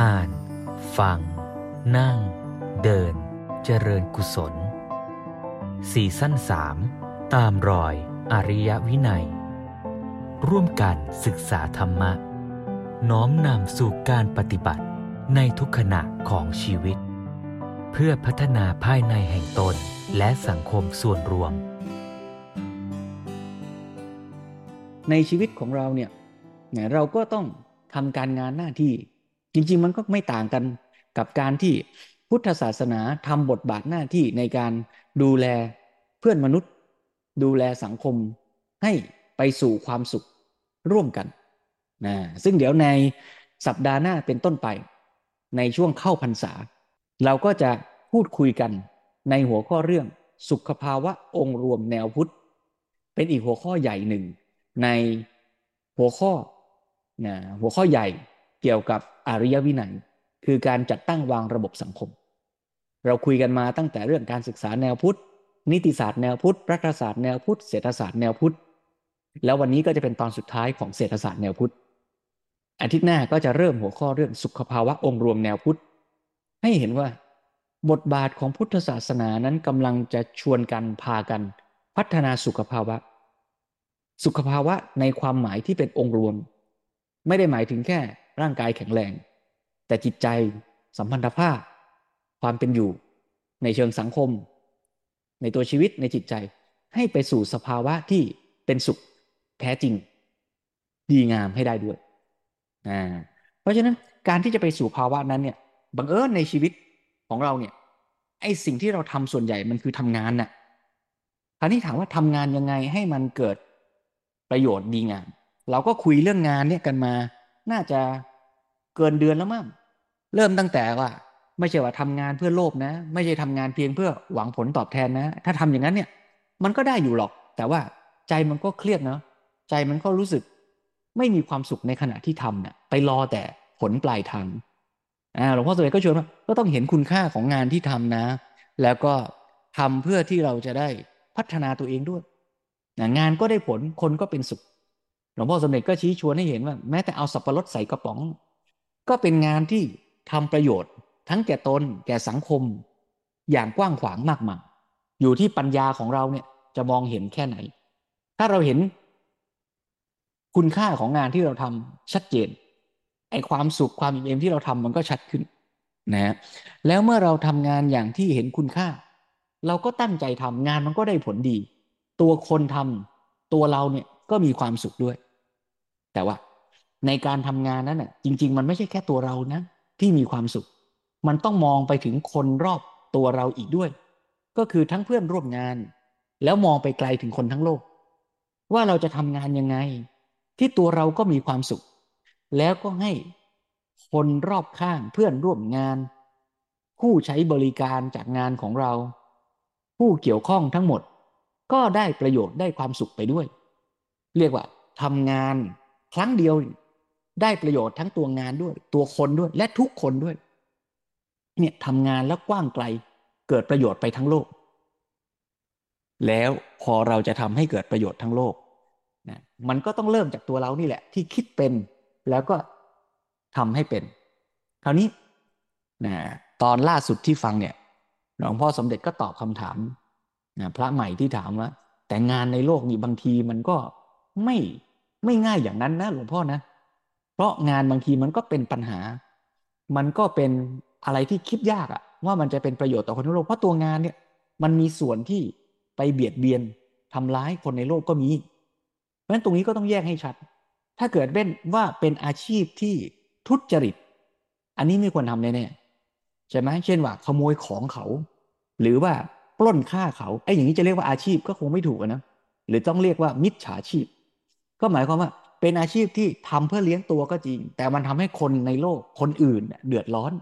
อ่าน ฟัง นั่ง เดิน เจริญกุศลสี่สั้นสามตามรอยอริยวินัย ร่วมกันศึกษาธรรมะ น้อมนำสู่การปฏิบัติในทุกขณะของชีวิต เพื่อพัฒนาภายในแห่งตนและสังคมส่วนรวม ในชีวิตของเราเนี่ยเราก็ต้องทำการงานหน้าที่ จริง ๆ มันก็ไม่ต่างกันกับการที่พุทธศาสนาทำบทบาทหน้าที่ในการดูแลเพื่อนมนุษย์ ดูแลสังคมให้ไปสู่ความสุขร่วมกันนะซึ่งเดี๋ยวในสัปดาห์หน้าเป็นต้นไป ในช่วงเข้าพรรษา เราก็จะพูดคุยกันในหัวข้อเรื่องสุขภาวะองค์รวมแนวพุทธ เป็นอีกหัวข้อใหญ่หนึ่ง ในหัวข้อนะหัวข้อใหญ่ เกี่ยวกับอริยวินัย คือการจัดตั้งวางระบบสังคม เราคุยกันมาตั้งแต่เรื่องการศึกษาแนวพุทธ นิติศาสตร์แนวพุทธรัฐศาสตร์แนวพุทธเศรษฐศาสตร์แนวพุทธแล้ววันนี้ก็จะเป็นตอนสุดท้ายของเศรษฐศาสตร์แนวพุทธอาทิตย์หน้าก็จะเริ่มหัวข้อเรื่องสุขภาวะองค์รวมแนวพุทธ ให้เห็นว่า บทบาทของพุทธศาสนานั้นกำลังจะชวนกันพากัน พัฒนาสุขภาวะ สุขภาวะในความหมายที่เป็นองค์รวม ไม่ได้หมายถึงแค่ ร่างกายแข็งแรง แต่จิตใจสัมพันธภาพ ความเป็นอยู่ ในเชิงสังคม ในตัวชีวิตในจิตใจ ให้ไปสู่สภาวะที่เป็นสุขแท้จริง ดีงามให้ได้ด้วยอ่าเพราะฉะนั้นการที่จะไปสู่ภาวะนั้นเนี่ยบังเอิญในชีวิตของเราเนี่ยไอสิ่งที่เราทำส่วนใหญ่มันคือทำงานน่ะคราวนี้ถามว่าทำงานยังไงให้มันเกิดประโยชน์ดีงาม เราก็คุยเรื่องงานเนี่ยกันมา น่าจะ เกินเดือนแล้วมั้งเริ่มตั้งแต่ว่า ไม่ใช่ว่าทำงานเพื่อโลภนะ ไม่ใช่ทำงานเพียงเพื่อหวังผลตอบแทนนะ ถ้าทำอย่างนั้นเนี่ย มันก็ได้อยู่หรอก แต่ว่าใจมันก็เครียดเนาะใจมันก็รู้สึก ไม่มีความสุขในขณะที่ทำเนี่ยไปรอแต่ผลปลายทางอ่าหลวงพ่อสมัยก็ชวนว่าก็ต้องเห็นคุณค่าของงานที่ทำนะ แล้วก็ทำเพื่อที่เราจะได้พัฒนาตัวเองด้วยงานก็ได้ผลคนก็เป็นสุข หลวงพ่อสมเด็จก็ชี้ชวนให้เห็นว่า แม้แต่เอาสับปะรดใส่กระป๋อง ก็เป็นงานที่ทำประโยชน์ ทั้งแก่ตนแก่สังคม อย่างกว้างขวางมากมายอยู่ที่ปัญญาของเราเนี่ยจะมองเห็นแค่ไหน ถ้าเราเห็น คุณค่าของงานที่เราทำชัดเจนไอความสุขความอิ่มเอมที่เราทำมันก็ชัดขึ้นนะแล้วเมื่อเราทำงานอย่างที่เห็นคุณค่า เราก็ตั้งใจทำงานมันก็ได้ผลดี ตัวคนทำตัวเราเนี่ยก็มีความสุขด้วย แต่ว่า ในการทำงานนั้นน่ะจริง ๆ มันไม่ใช่แค่ตัวเรานะที่มีความสุข มันต้องมองไปถึงคนรอบตัวเราอีกด้วย ก็คือทั้งเพื่อนร่วมงาน แล้วมองไปไกลถึงคนทั้งโลก ว่าเราจะทำงานยังไง ที่ตัวเราก็มีความสุข แล้วก็ให้คนรอบข้างเพื่อนร่วมงาน ผู้ใช้บริการจากงานของเรา ผู้เกี่ยวข้องทั้งหมด ก็ได้ประโยชน์ได้ความสุขไปด้วย เรียกว่าทำงานครั้งเดียว ได้ประโยชน์ทั้งตัวงานด้วย ตัวคนด้วย และทุกคนด้วย เนี่ยทำงานแล้วกว้างไกล เกิดประโยชน์ไปทั้งโลก แล้วพอเราจะทำให้เกิดประโยชน์ทั้งโลกนะมันก็ต้องเริ่มจากตัวเรานี่แหละ ที่คิดเป็นแล้วก็ทำให้เป็น คราวนี้นะตอนล่าสุดที่ฟังเนี่ยหลวงพ่อสมเด็จก็ตอบคำถามนะพระใหม่ที่ถามว่า แต่งานในโลกนี่บางทีมันก็ไม่ไม่ง่ายอย่างนั้นนะหลวงพ่อนะ ราะงานบางทีมันก็เป็นปัญหา มันก็เป็นอะไรที่คิดยากอะว่ามันจะเป็นประโยชน์ต่อคนในโลก เพราะตัวงานเนี่ยมันมีส่วนที่ไปเบียดเบียนทำร้ายคนในโลกก็มี เพราะฉะนั้นตรงนี้ก็ต้องแยกให้ชัด ถ้าเกิดเป็นว่าเป็นอาชีพที่ทุจริต อันนี้ไม่ควรทำแน่ๆใช่ไหมเช่นว่าขโมยของเขา หรือว่าปล้นฆ่าเขาไอ้อย่างนี้จะเรียกว่าอาชีพก็คงไม่ถูกนะหรือต้องเรียกว่ามิจฉาชีพ ก็หมายความว่า เป็นอาชีพที่ทำเพื่อเลี้ยงตัวก็จริง แต่มันทำให้คนในโลกคนอื่นเดือดร้อน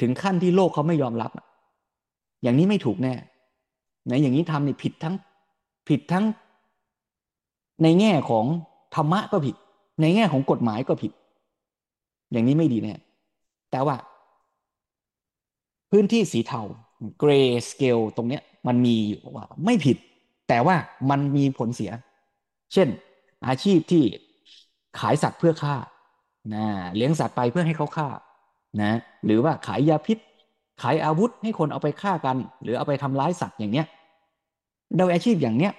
ถึงขั้นที่โลกเขาไม่ยอมรับ อย่างนี้ไม่ถูกแน่ในอย่างนี้ทำนี่ผิดทั้งผิดทั้ง ในแง่ของธรรมะก็ผิด ในแง่ของกฎหมายก็ผิด อย่างนี้ไม่ดีแน่แต่ว่า พื้นที่สีเทา gray scale ตรงเนี้ย มันมีอยู่ว่าไม่ผิด แต่ว่ามันมีผลเสีย เช่นอาชีพที่ ขายสัตว์เพื่อฆ่านะเลี้ยงสัตว์ไปเพื่อให้เขาฆ่านะหรือว่าขายยาพิษ ขายอาวุธให้คนเอาไปฆ่ากัน หรือเอาไปทำร้ายสัตว์อย่างเนี้ยโดยอาชีพอย่างเนี้ย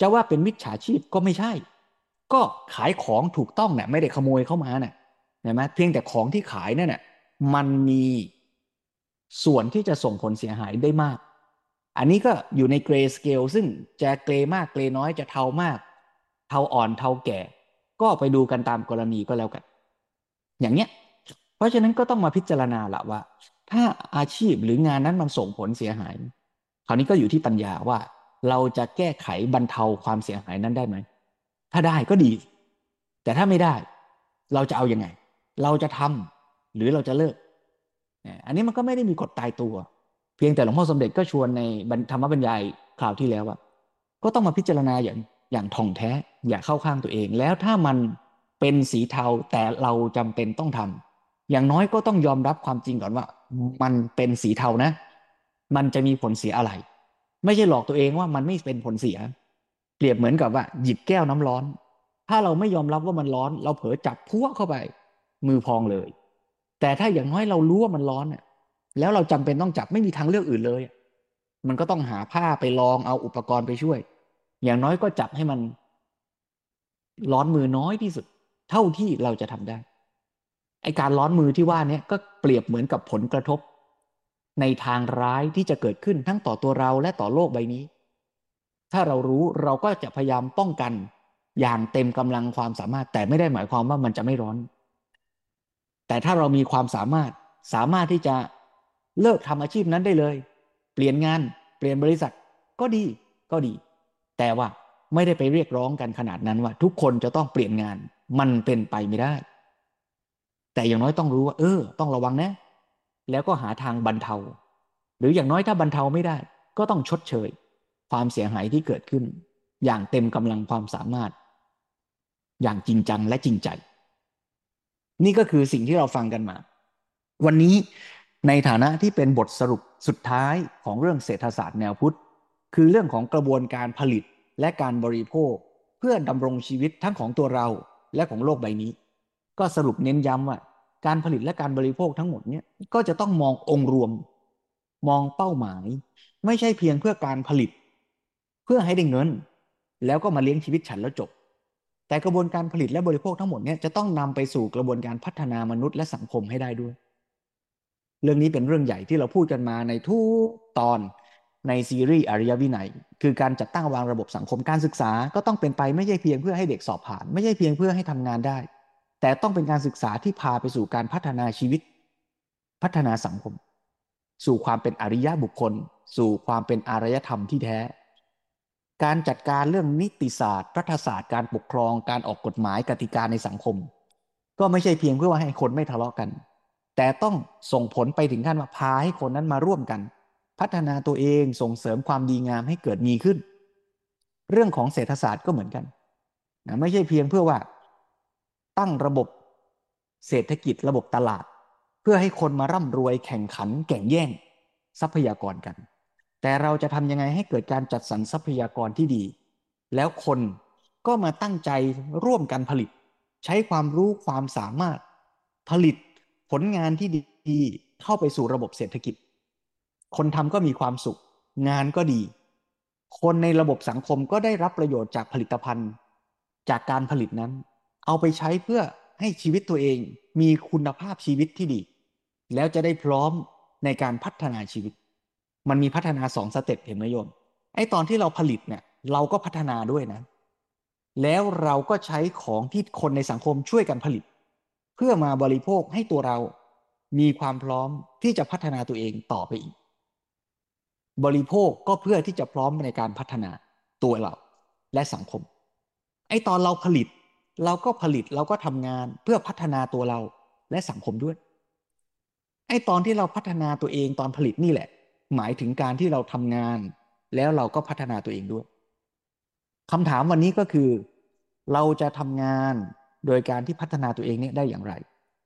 จะว่าเป็นมิจฉาชีพก็ไม่ใช่ ก็ขายของถูกต้องเนี่ยไม่ได้ขโมยเข้ามาเนี่ยเห็นไหมเพียงแต่ของที่ขายนั่นน่ะมันมีส่วนที่จะส่งผลเสียหายได้มาก อันนี้ก็อยู่ในเกรสเกลซึ่งจะเกรย์มากเกรย์น้อยจะเทามาก เทาอ่อนเทาแก่ ก็ไปดูกันตามกรณีก็แล้วกัน อย่างเนี้ย เพราะฉะนั้นก็ต้องมาพิจารณาละว่า ถ้าอาชีพหรืองานนั้นมันส่งผลเสียหาย คราวนี้ก็อยู่ที่ปัญญาว่า เราจะแก้ไขบรรเทาความเสียหายนั้นได้ไหม ถ้าได้ก็ดี แต่ถ้าไม่ได้ เราจะเอาอยัางไง เราจะทำหรือเราจะเลิก อันนี้มันก็ไม่ได้มีกฎตายตัว เพียงแต่หลวงพ่อสมเด็จก็ชวนในธรรมบรรยายคราวที่แล้วว่าก็ต้องมาพิจารณาอย่าง อย่างท่องแท้ อย่าเข้าข้างตัวเอง แล้วถ้ามันเป็นสีเทาแต่เราจำเป็นต้องทำอย่างน้อยก็ต้องยอมรับความจริงก่อนว่า มันเป็นสีเทานะ มันจะมีผลเสียอะไร ไม่ใช่หลอกตัวเองว่ามันไม่เป็นผลเสีย เปรียบเหมือนกับว่า หยิบแก้วน้ำร้อน ถ้าเราไม่ยอมรับว่ามันร้อน เราเผลอจับพัวเข้าไป มือพองเลย แต่ถ้าอย่างน้อยเรารู้ว่ามันร้อนเนี่ยแล้วเราจำเป็นต้องจับไม่มีทางเลือกอื่นเลย มันก็ต้องหาผ้าไปลองเอาอุปกรณ์ไปช่วย อย่างน้อยก็จับให้มัน ร้อนมือน้อยที่สุด เท่าที่เราจะทำได้ ไอการร้อนมือที่ว่านี้ก็เปรียบเหมือนกับผลกระทบ ในทางร้ายที่จะเกิดขึ้นทั้งต่อตัวเราและต่อโลกใบนี้ ถ้าเรารู้เราก็จะพยายามป้องกัน อย่างเต็มกำลังความสามารถ แต่ไม่ได้หมายความว่ามันจะไม่ร้อน แต่ถ้าเรามีความสามารถสามารถที่จะเลิกทำอาชีพนั้นได้เลย เปลี่ยนงานเปลี่ยนบริษัทก็ดีก็ดี แต่ว่าไม่ได้ไปเรียกร้องกันขนาดนั้นว่า ทุกคนจะต้องเปลี่ยนงาน มันเป็นไปไม่ได้ แต่อย่างน้อยต้องรู้ว่า เออ ต้องระวังนะ แล้วก็หาทางบรรเทา หรืออย่างน้อยถ้าบรรเทาไม่ได้ ก็ต้องชดเชย ความเสียหายที่เกิดขึ้น อย่างเต็มกำลังความสามารถ อย่างจริงจังและจริงใจ นี่ก็คือสิ่งที่เราฟังกันมา วันนี้ในฐานะที่เป็นบทสรุปสุดท้ายของเรื่องเศรษฐศาสตร์แนวพุทธ คือเรื่องของกระบวนการผลิตและการบริโภค เพื่อดำรงชีวิตทั้งของตัวเราและของโลกใบนี้ ก็สรุปเน้นย้ำว่า การผลิตและการบริโภคทั้งหมดเนี่ยก็จะต้องมององค์รวม มองเป้าหมาย ไม่ใช่เพียงเพื่อการผลิต เพื่อให้ได้เงิน แล้วก็มาเลี้ยงชีวิตฉันแล้วจบ แต่กระบวนการผลิตและบริโภคทั้งหมดเนี่ยจะต้องนำไปสู่กระบวนการพัฒนามนุษย์และสังคมให้ได้ด้วย เรื่องนี้เป็นเรื่องใหญ่ที่เราพูดกันมาในทุกตอน ในซีรีส์อริยวินัย คือการจัดตั้งวางระบบสังคมการศึกษาก็ต้องเป็นไปไม่ใช่เพียงเพื่อให้เด็กสอบผ่าน ไม่ใช่เพียงเพื่อให้ทำงานได้ แต่ต้องเป็นการศึกษาที่พาไปสู่การพัฒนาชีวิต พัฒนาสังคม สู่ความเป็นอริยบุคคล สู่ความเป็นอารยธรรมที่แท้ การจัดการเรื่องนิติศาสตร์รัฐศาสตร์การปกครองการออกกฎหมายกติกาในสังคม ก็ไม่ใช่เพียงเพื่อว่าให้คนไม่ทะเลาะกัน แต่ต้องส่งผลไปถึงขั้นว่าพาให้คนนั้นมาร่วมกัน พัฒนาตัวเองส่งเสริมความดีงามให้เกิดมีขึ้น เรื่องของเศรษฐศาสตร์ก็เหมือนกันนะไม่ใช่เพียงเพื่อว่า ตั้งระบบเศรษฐกิจระบบตลาด เพื่อให้คนมาร่ำรวยแข่งขันแข่งแย่งทรัพยากรกัน แต่เราจะทำยังไงให้เกิดการจัดสรรทรัพยากรที่ดี แล้วคนก็มาตั้งใจร่วมกันผลิต ใช้ความรู้ความสามารถผลิตผลงานที่ดีเข้าไปสู่ระบบเศรษฐกิจ คนทำก็มีความสุข งานก็ดี คนในระบบสังคมก็ได้รับประโยชน์จากผลิตภัณฑ์ จากการผลิตนั้น เอาไปใช้เพื่อให้ชีวิตตัวเองมีคุณภาพชีวิตที่ดี แล้วจะได้พร้อมในการพัฒนาชีวิต มันมีพัฒนาสองสเต็ปเห็นไหมโยมไอ้ตอนที่เราผลิตเนี่ยเราก็พัฒนาด้วยนะ แล้วเราก็ใช้ของที่คนในสังคมช่วยกันผลิต เพื่อมาบริโภคให้ตัวเรามีความพร้อมที่จะพัฒนาตัวเองต่อไปอีก บริโภคก็เพื่อที่จะพร้อมในการพัฒนาตัวเราและสังคม ไอ้ตอนเราผลิต เราก็ผลิตเราก็ทำงานเพื่อพัฒนาตัวเราและสังคมด้วย ไอ้ตอนที่เราพัฒนาตัวเองตอนผลิตนี่แหละ หมายถึงการที่เราทำงาน แล้วเราก็พัฒนาตัวเองด้วยคำถามวันนี้ก็คือ เราจะทำงานโดยการที่พัฒนาตัวเองเนี่ยได้อย่างไร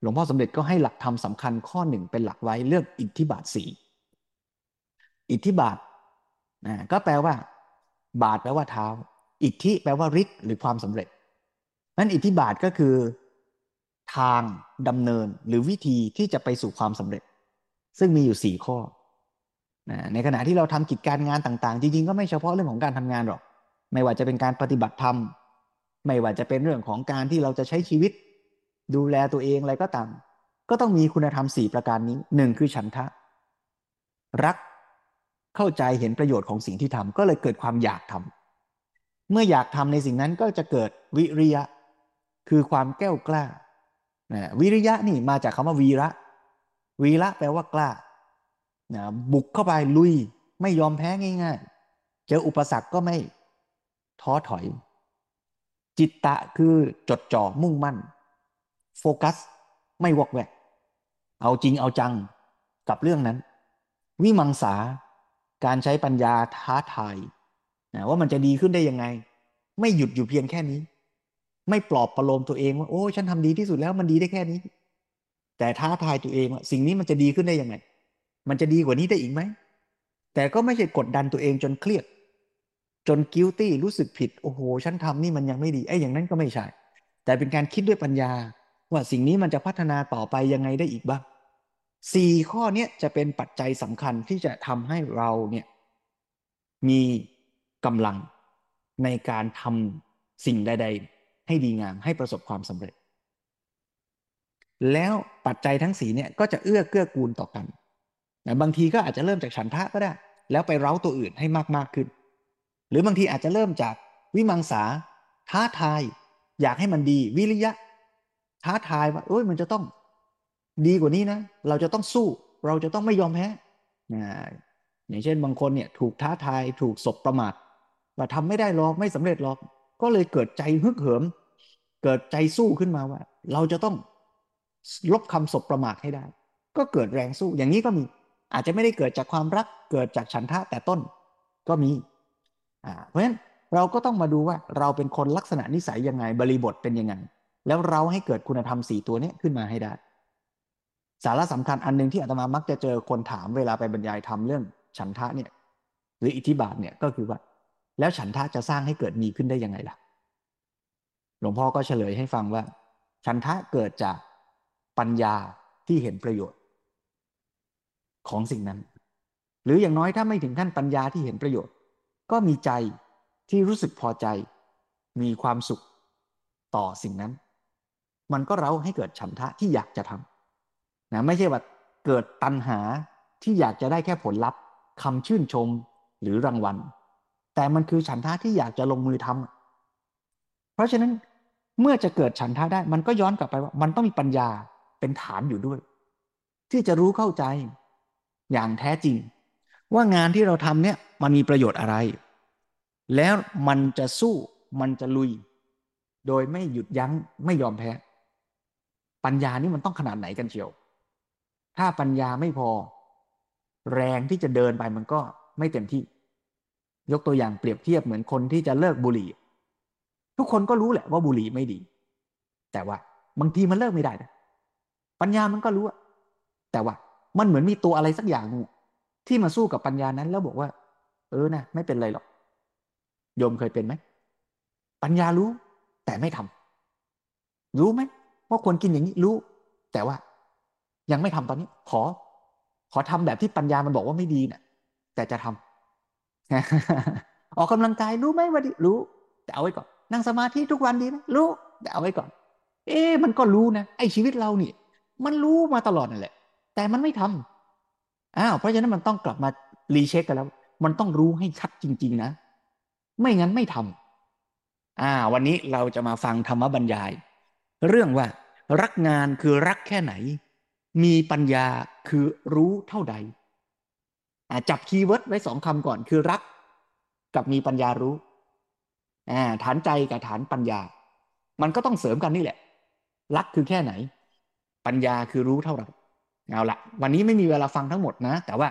หลวงพ่อสมเด็จก็ให้หลักธรรมสาคัญข้อหนึ่งเป็นหลักไว้เรื่องอิทธิบาทสี อิทธิบาทนะก็แปลว่า บาทแปลว่าเท้า อิทธิแปลว่าฤทธิ์หรือความสำเร็จนั้นอิทธิบาทก็คือ ทางดำเนินหรือวิธีที่จะไปสู่ความสำเร็จ ซึ่งมีอยู่สี่ข้อในขณะที่เราทำกิจการงานต่าง ๆ จริง ๆ ก็ไม่เฉพาะเรื่องของการทำงานหรอก ไม่ว่าจะเป็นการปฏิบัติธรรม ไม่ว่าจะเป็นเรื่องของการที่เราจะใช้ชีวิต ดูแลตัวเองอะไรก็ตาม ก็ต้องมีคุณธรรมสี่ประการนี้หนึ่งคือฉันทะ รัก เข้าใจเห็นประโยชน์ของสิ่งที่ทำก็เลยเกิดความอยากทำเมื่ออยากทำในสิ่งนั้นก็จะเกิดวิริยะ คือความแก้วกล้านะวิริยะนี่มาจากคำว่าวีระ วีระแปลว่ากล้านะบุกเข้าไปลุยไม่ยอมแพ้ง่าย ๆ เจออุปสรรคก็ไม่ท้อถอย จิตตะคือจดจ่อมุ่งมั่น โฟกัส ไม่วอกแวก เอาจริงเอาจังกับเรื่องนั้น วิมังสา การใช้ปัญญาท้าทายนะว่ามันจะดีขึ้นได้ยังไง ไม่หยุดอยู่เพียงแค่นี้ ไม่ปลอบประโลมตัวเองว่าโอ้ฉันทำดีที่สุดแล้วมันดีได้แค่นี้ แต่ท้าทายตัวเองว่าสิ่งนี้มันจะดีขึ้นได้ยังไง มันจะดีกว่านี้ได้อีกไหมแต่ก็ไม่ใช่กดดันตัวเองจนเครียด จนกิ้วตี้รู้สึกผิดโอ้โหฉันทำนี่มันยังไม่ดีไอ้อย่างนั้นก็ไม่ใช่ แต่เป็นการคิดด้วยปัญญา ว่าสิ่งนี้มันจะพัฒนาต่อไปยังไงได้อีกบ้าง สี่ข้อนี้จะเป็นปัจจัยสำคัญที่จะทำให้เราเนี่ยมีกำลังในการทำสิ่งใด ๆ ให้ดีงามให้ประสบความสำเร็จ แล้วปัจจัยทั้งสีเนี่ยก็จะเอื้อเกื้อกูลต่อกันนะบางทีก็อาจจะเริ่มจากฉันทะก็ได้ แล้วไปเร้าตัวอื่นให้มากมากขึ้น หรือบางทีอาจจะเริ่มจากวิมังสาท้าทาย อยากให้มันดีวิริยะ ท้าทายว่าเอ้ยมันจะต้อง ดีกว่านี้นะ เราจะต้องสู้ เราจะต้องไม่ยอมแพ้อย่างเช่นบางคนเนี่ยถูกท้าทายถูกศพประมาทว่าทำไม่ได้หรอกไม่สำเร็จหรอก ก็เลยเกิดใจฮึกเหิม เกิดใจสู้ขึ้นมาว่า เราจะต้องลบคำศพประมาทให้ได้ ก็เกิดแรงสู้อย่างนี้ก็มี อาจจะไม่ได้เกิดจากความรักเกิดจากฉันทะแต่ต้นก็มีอ่าเพราะฉะนั้นเราก็ต้องมาดูว่าเราเป็นคนลักษณะนิสัยยังไงบริบทเป็นยังไง แล้วเราให้เกิดคุณธรรมสี่ตัวนี้ขึ้นมาให้ได้ สาระสำคัญอันหนึ่งที่อาตมามักจะเจอคนถามเวลาไปบรรยายทำเรื่องฉันทะเนี่ยหรืออิทธิบาทเนี่ยก็คือว่า แล้วฉันทะจะสร้างให้เกิดมีขึ้นได้ยังไงล่ะ หลวงพ่อก็เฉลยให้ฟังว่า ฉันทะเกิดจากปัญญาที่เห็นประโยชน์ ของสิ่งนั้น หรืออย่างน้อยถ้าไม่ถึงขั้นปัญญาที่เห็นประโยชน์ ก็มีใจที่รู้สึกพอใจ มีความสุขต่อสิ่งนั้น มันก็เร้าให้เกิดฉันทะที่อยากจะทำ นะไม่ใช่ว่าเกิดตัณหาที่อยากจะได้แค่ผลลัพธ์คำชื่นชมหรือรางวัล แต่มันคือฉันทะที่อยากจะลงมือทำเพราะฉะนั้นเมื่อจะเกิดฉันทะได้ มันก็ย้อนกลับไปว่ามันต้องมีปัญญาเป็นฐานอยู่ด้วย ที่จะรู้เข้าใจอย่างแท้จริง ว่างานที่เราทำเนี่ยมันมีประโยชน์อะไร แล้วมันจะสู้มันจะลุย โดยไม่หยุดยั้งไม่ยอมแพ้ ปัญญานี่มันต้องขนาดไหนกันเชียว ถ้าปัญญาไม่พอ แรงที่จะเดินไปมันก็ไม่เต็มที่ ยกตัวอย่างเปรียบเทียบเหมือนคนที่จะเลิกบุหรี่ ทุกคนก็รู้แหละว่าบุหรี่ไม่ดี แต่ว่าบางทีมันเลิกไม่ได้นะปัญญามันก็รู้แต่ว่ามันเหมือนมีตัวอะไรสักอย่างที่มาสู้กับปัญญานั้นแล้วบอกว่า เออนะไม่เป็นไรหรอกโยมเคยเป็นไหมปัญญารู้แต่ไม่ทำรู้ไหมว่าควรกินอย่างนี้รู้ แต่ว่า ยังไม่ทำตอนนี้ ขอ ขอทำแบบที่ปัญญามันบอกว่าไม่ดีเนะ่ะแต่จะทำออกกำลังกายรู้ไหมว่าดีรู้ แต่เอาไว้ก่อน นั่งสมาธิทุกวันดีไหมรู้ แต่เอาไว้ก่อน เอ๊มันก็รู้นะไอ้ชีวิตเราเนี่ยมันรู้มาตลอดนั่นแหละ แต่มันไม่ทำอ้าวเพราะฉะนั้นมันต้องกลับมา recheck กันแล้ว มันต้องรู้ให้ชัดจริง ๆ นะ ไม่งั้นไม่ทำอ่า วันนี้เราจะมาฟังธรรมบรรยาย เรื่องว่ารักงานคือรักแค่ไหน มีปัญญาคือรู้เท่าใดจับ keyword ไว้สองคำก่อนคือรัก กับมีปัญญารู้ฐานใจกับฐานปัญญา มันก็ต้องเสริมกันนี่แหละ รักคือแค่ไหน ปัญญาคือรู้เท่าไหร่เอาละวันนี้ไม่มีเวลาฟังทั้งหมดนะ แต่ว่า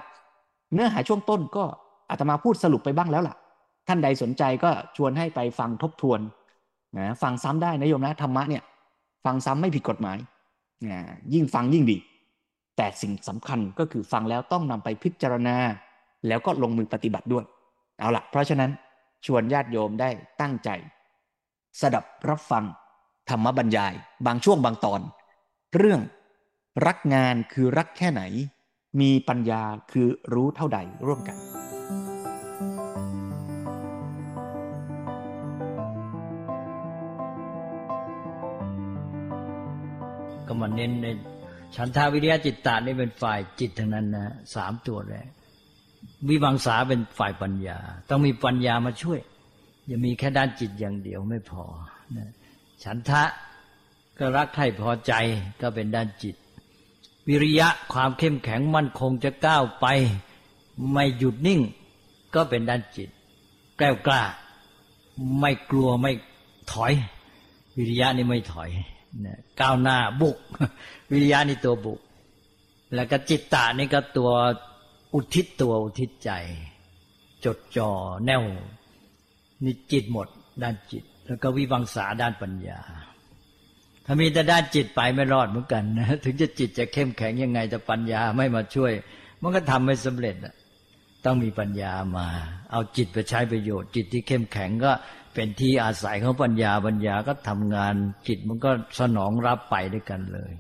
เนื้อหาช่วงต้นก็อาตมาพูดสรุปไปบ้างแล้วล่ะ ท่านใดสนใจก็ชวนให้ไปฟังทบทวนนะฟังซ้ำได้นะโยมนะธรรมะเนี่ย ฟังซ้ำไม่ผิดกฎหมายนะยิ่งฟังยิ่งดี แต่สิ่งสำคัญก็คือฟังแล้วต้องนำไปพิจารณา แล้วก็ลงมือปฏิบัติด้วย เอาละเพราะฉะนั้นชวนญาติโยมได้ตั้งใจ สดับรับฟังธรรมบรรยาย บางช่วงบางตอน เรื่องรักงานคือรักแค่ไหน มีปัญญาคือรู้เท่าใดร่วมกันก็มาเน้นใน ฉันทาวิริยะจิตตานี่เป็นฝ่ายจิตทั้งนั้นนะสามตัวแรกวิวังสาเป็นฝ่ายปัญญา ต้องมีปัญญามาช่วย อย่ามีแค่ด้านจิตอย่างเดียวไม่พอนะฉันทะก็รักใครพอใจก็เป็นด้านจิต วิริยะความเข้มแข็งมั่นคงจะก้าวไป ไม่หยุดนิ่ง ก็เป็นด้านจิต แกล้วกล้า ไม่กลัวไม่ถอย วิริยะนี่ไม่ถอย ก้าวหน้าบุก วิริยะนี่ตัวบุก แล้วก็จิตตานี่ก็ตัวอุทิศตัวอุทิศใจ จดจ่อแน่วนี่จิตหมดด้านจิต แล้วก็วิวังสาด้านปัญญา ถ้ามีแต่ด้านจิตไปไม่รอดเหมือนกันนะถึงจะจิตจะเข้มแข็งยังไงแต่ปัญญาไม่มาช่วย มันก็ทำไม่สำเร็จต้องมีปัญญามา เอาจิตไปใช้ประโยชน์ จิตที่เข้มแข็งก็ เป็นที่อาศัยของปัญญาปัญญาก็ทำงานจิตมันก็สนองรับไปด้วยกันเลย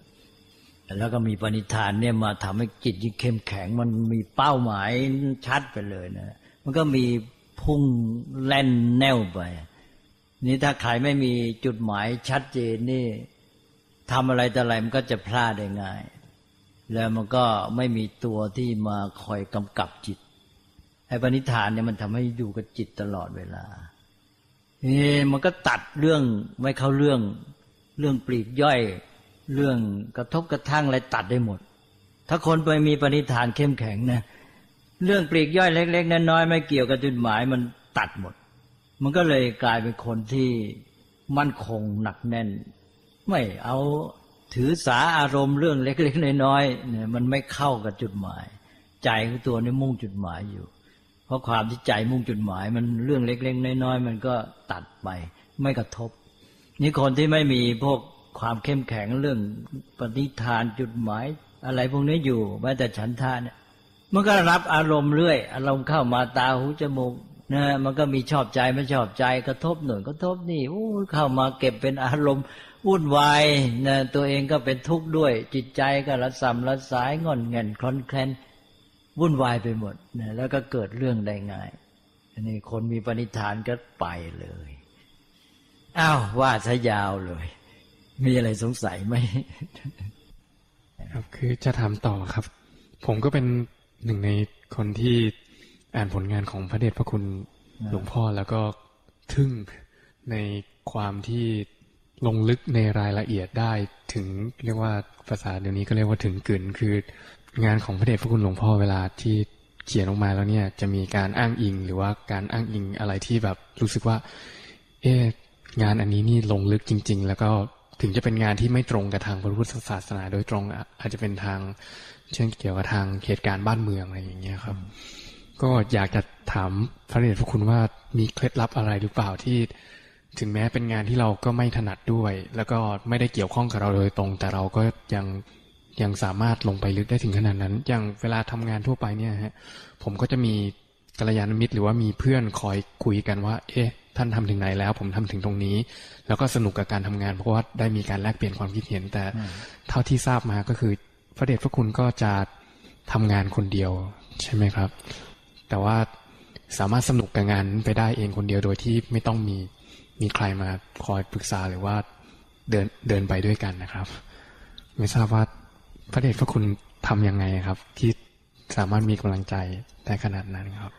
แล้วก็มีปณิธานเนี่ยมาทำให้จิตยิ่งเข้มแข็ง มันมีเป้าหมายชัดไปเลยนะ มันก็มีพุ่งแล่นแน่วไป นี่ถ้าใครไม่มีจุดหมายชัดเจนนี่ทำอะไรแต่อะไรมันก็จะพลาดได้ง่าย แล้วมันก็ไม่มีตัวที่มาคอยกำกับจิตไอ้ปณิธานเนี่ยมันทำให้อยู่กับจิตตลอดเวลา เอมันก็ตัดเรื่องไม่เข้าเรื่อง เรื่องปลีกย่อย เรื่องกระทบกระทั่งอะไรตัดได้หมด ถ้าคนไปมีปณิธานเข้มแข็งนะเรื่องปลีกย่อยเล็ก ๆน้อยๆไม่เกี่ยวกับจุดหมายมันตัดหมด มันก็เลยกลายเป็นคนที่มั่นคงหนักแน่น ไม่เอาถือสาอารมณ์เรื่องเล็กๆน้อยๆเนี่ยมันไม่เข้ากับจุดหมาย ใจของตัวนี่มุ่งจุดหมายอยู่ ราะความที่ใจมุ่งจุดหมาย มันเรื่องเล็กๆน้อยๆมันก็ตัดไป ไม่กระทบ นี่คนที่ไม่มีพวกความเข้มแข็งเรื่องปฏิทานจุดหมาย อะไรพวกนี้อยู่แม้แต่ฉันทาเนี่ยมันก็รับอารมณ์เรื่อย อารมณ์เข้ามาตาหูจมูกนะมันก็มีชอบใจไม่ชอบใจกระทบหนึ่งกระทบนี่โอ้เข้ามาเก็บเป็นอารมณ์วุ่นวายนะตัวเองก็เป็นทุกข์ด้วย จิตใจก็ระสำระสายงอนเงินคลอนแคลน วุ่นวายไปหมดนะแล้วก็เกิดเรื่องได้ง่ายอันนี้คนมีปณิธานก็ไปเลยอ้าวว่าซะยาวเลย มีอะไรสงสัยไหมครับคือจะถามต่อครับ ผมก็เป็นหนึ่งในคนที่อ่านผลงานของพระเดชพระคุณหลวงพ่อแล้วก็ทึ่งในความที่ลงลึกในรายละเอียดได้ถึงเรียกว่าภาษาเดี๋ยวนี้ก็เรียกว่าถึงกึ่นคือ งานของพระเดชพระคุณหลวงพ่อเวลาที่เขียนออกมาแล้วเนี่ย จะมีการอ้างอิงหรือว่าการอ้างอิงอะไรที่แบบรู้สึกว่า เอ๊งานอันนี้นี่ลงลึกจริง ๆ แล้วก็ถึงจะเป็นงานที่ไม่ตรงกับทางพระพุทธศาสนา โดยตรงอาจจะเป็นทางเช่นเกี่ยวกับทางเหตุการณ์บ้านเมืองอะไรอย่างเงี้ยครับ ก็อยากจะถามพระเดชพระคุณว่ามีเคล็ดลับอะไรหรือเปล่าที่ ถึงแม้เป็นงานที่เราก็ไม่ถนัดด้วย แล้วก็ไม่ได้เกี่ยวข้องกับเราโดยตรง แต่เราก็ยัง ยังสามารถลงไปลึกได้ถึงขนาดนั้น อย่างเวลาทำงานทั่วไปเนี่ยฮะผมก็จะมีกัลยาณมิตรหรือว่ามีเพื่อนคอยคุยกันว่า เอ๊ะ ท่านทำถึงไหนแล้ว ผมทำถึงตรงนี้ แล้วก็สนุกกับการทำงาน เพราะว่าได้มีการแลกเปลี่ยนความคิดเห็น แต่เท่าที่ทราบมาก็คือ พระเดชพระคุณก็จะทำงานคนเดียว ใช่ไหมครับ แต่ว่าสามารถสนุกกับงานไปได้เองคนเดียวโดยที่ไม่ต้องมีมีใครมาคอยปรึกษาหรือว่าเดินเดินไปด้วยกันนะครับ ไม่ทราบว่า พระเดชพระคุณทํำยังไงครับ ที่สามารถมีกำลังใจได้ขนาดนั้นครับ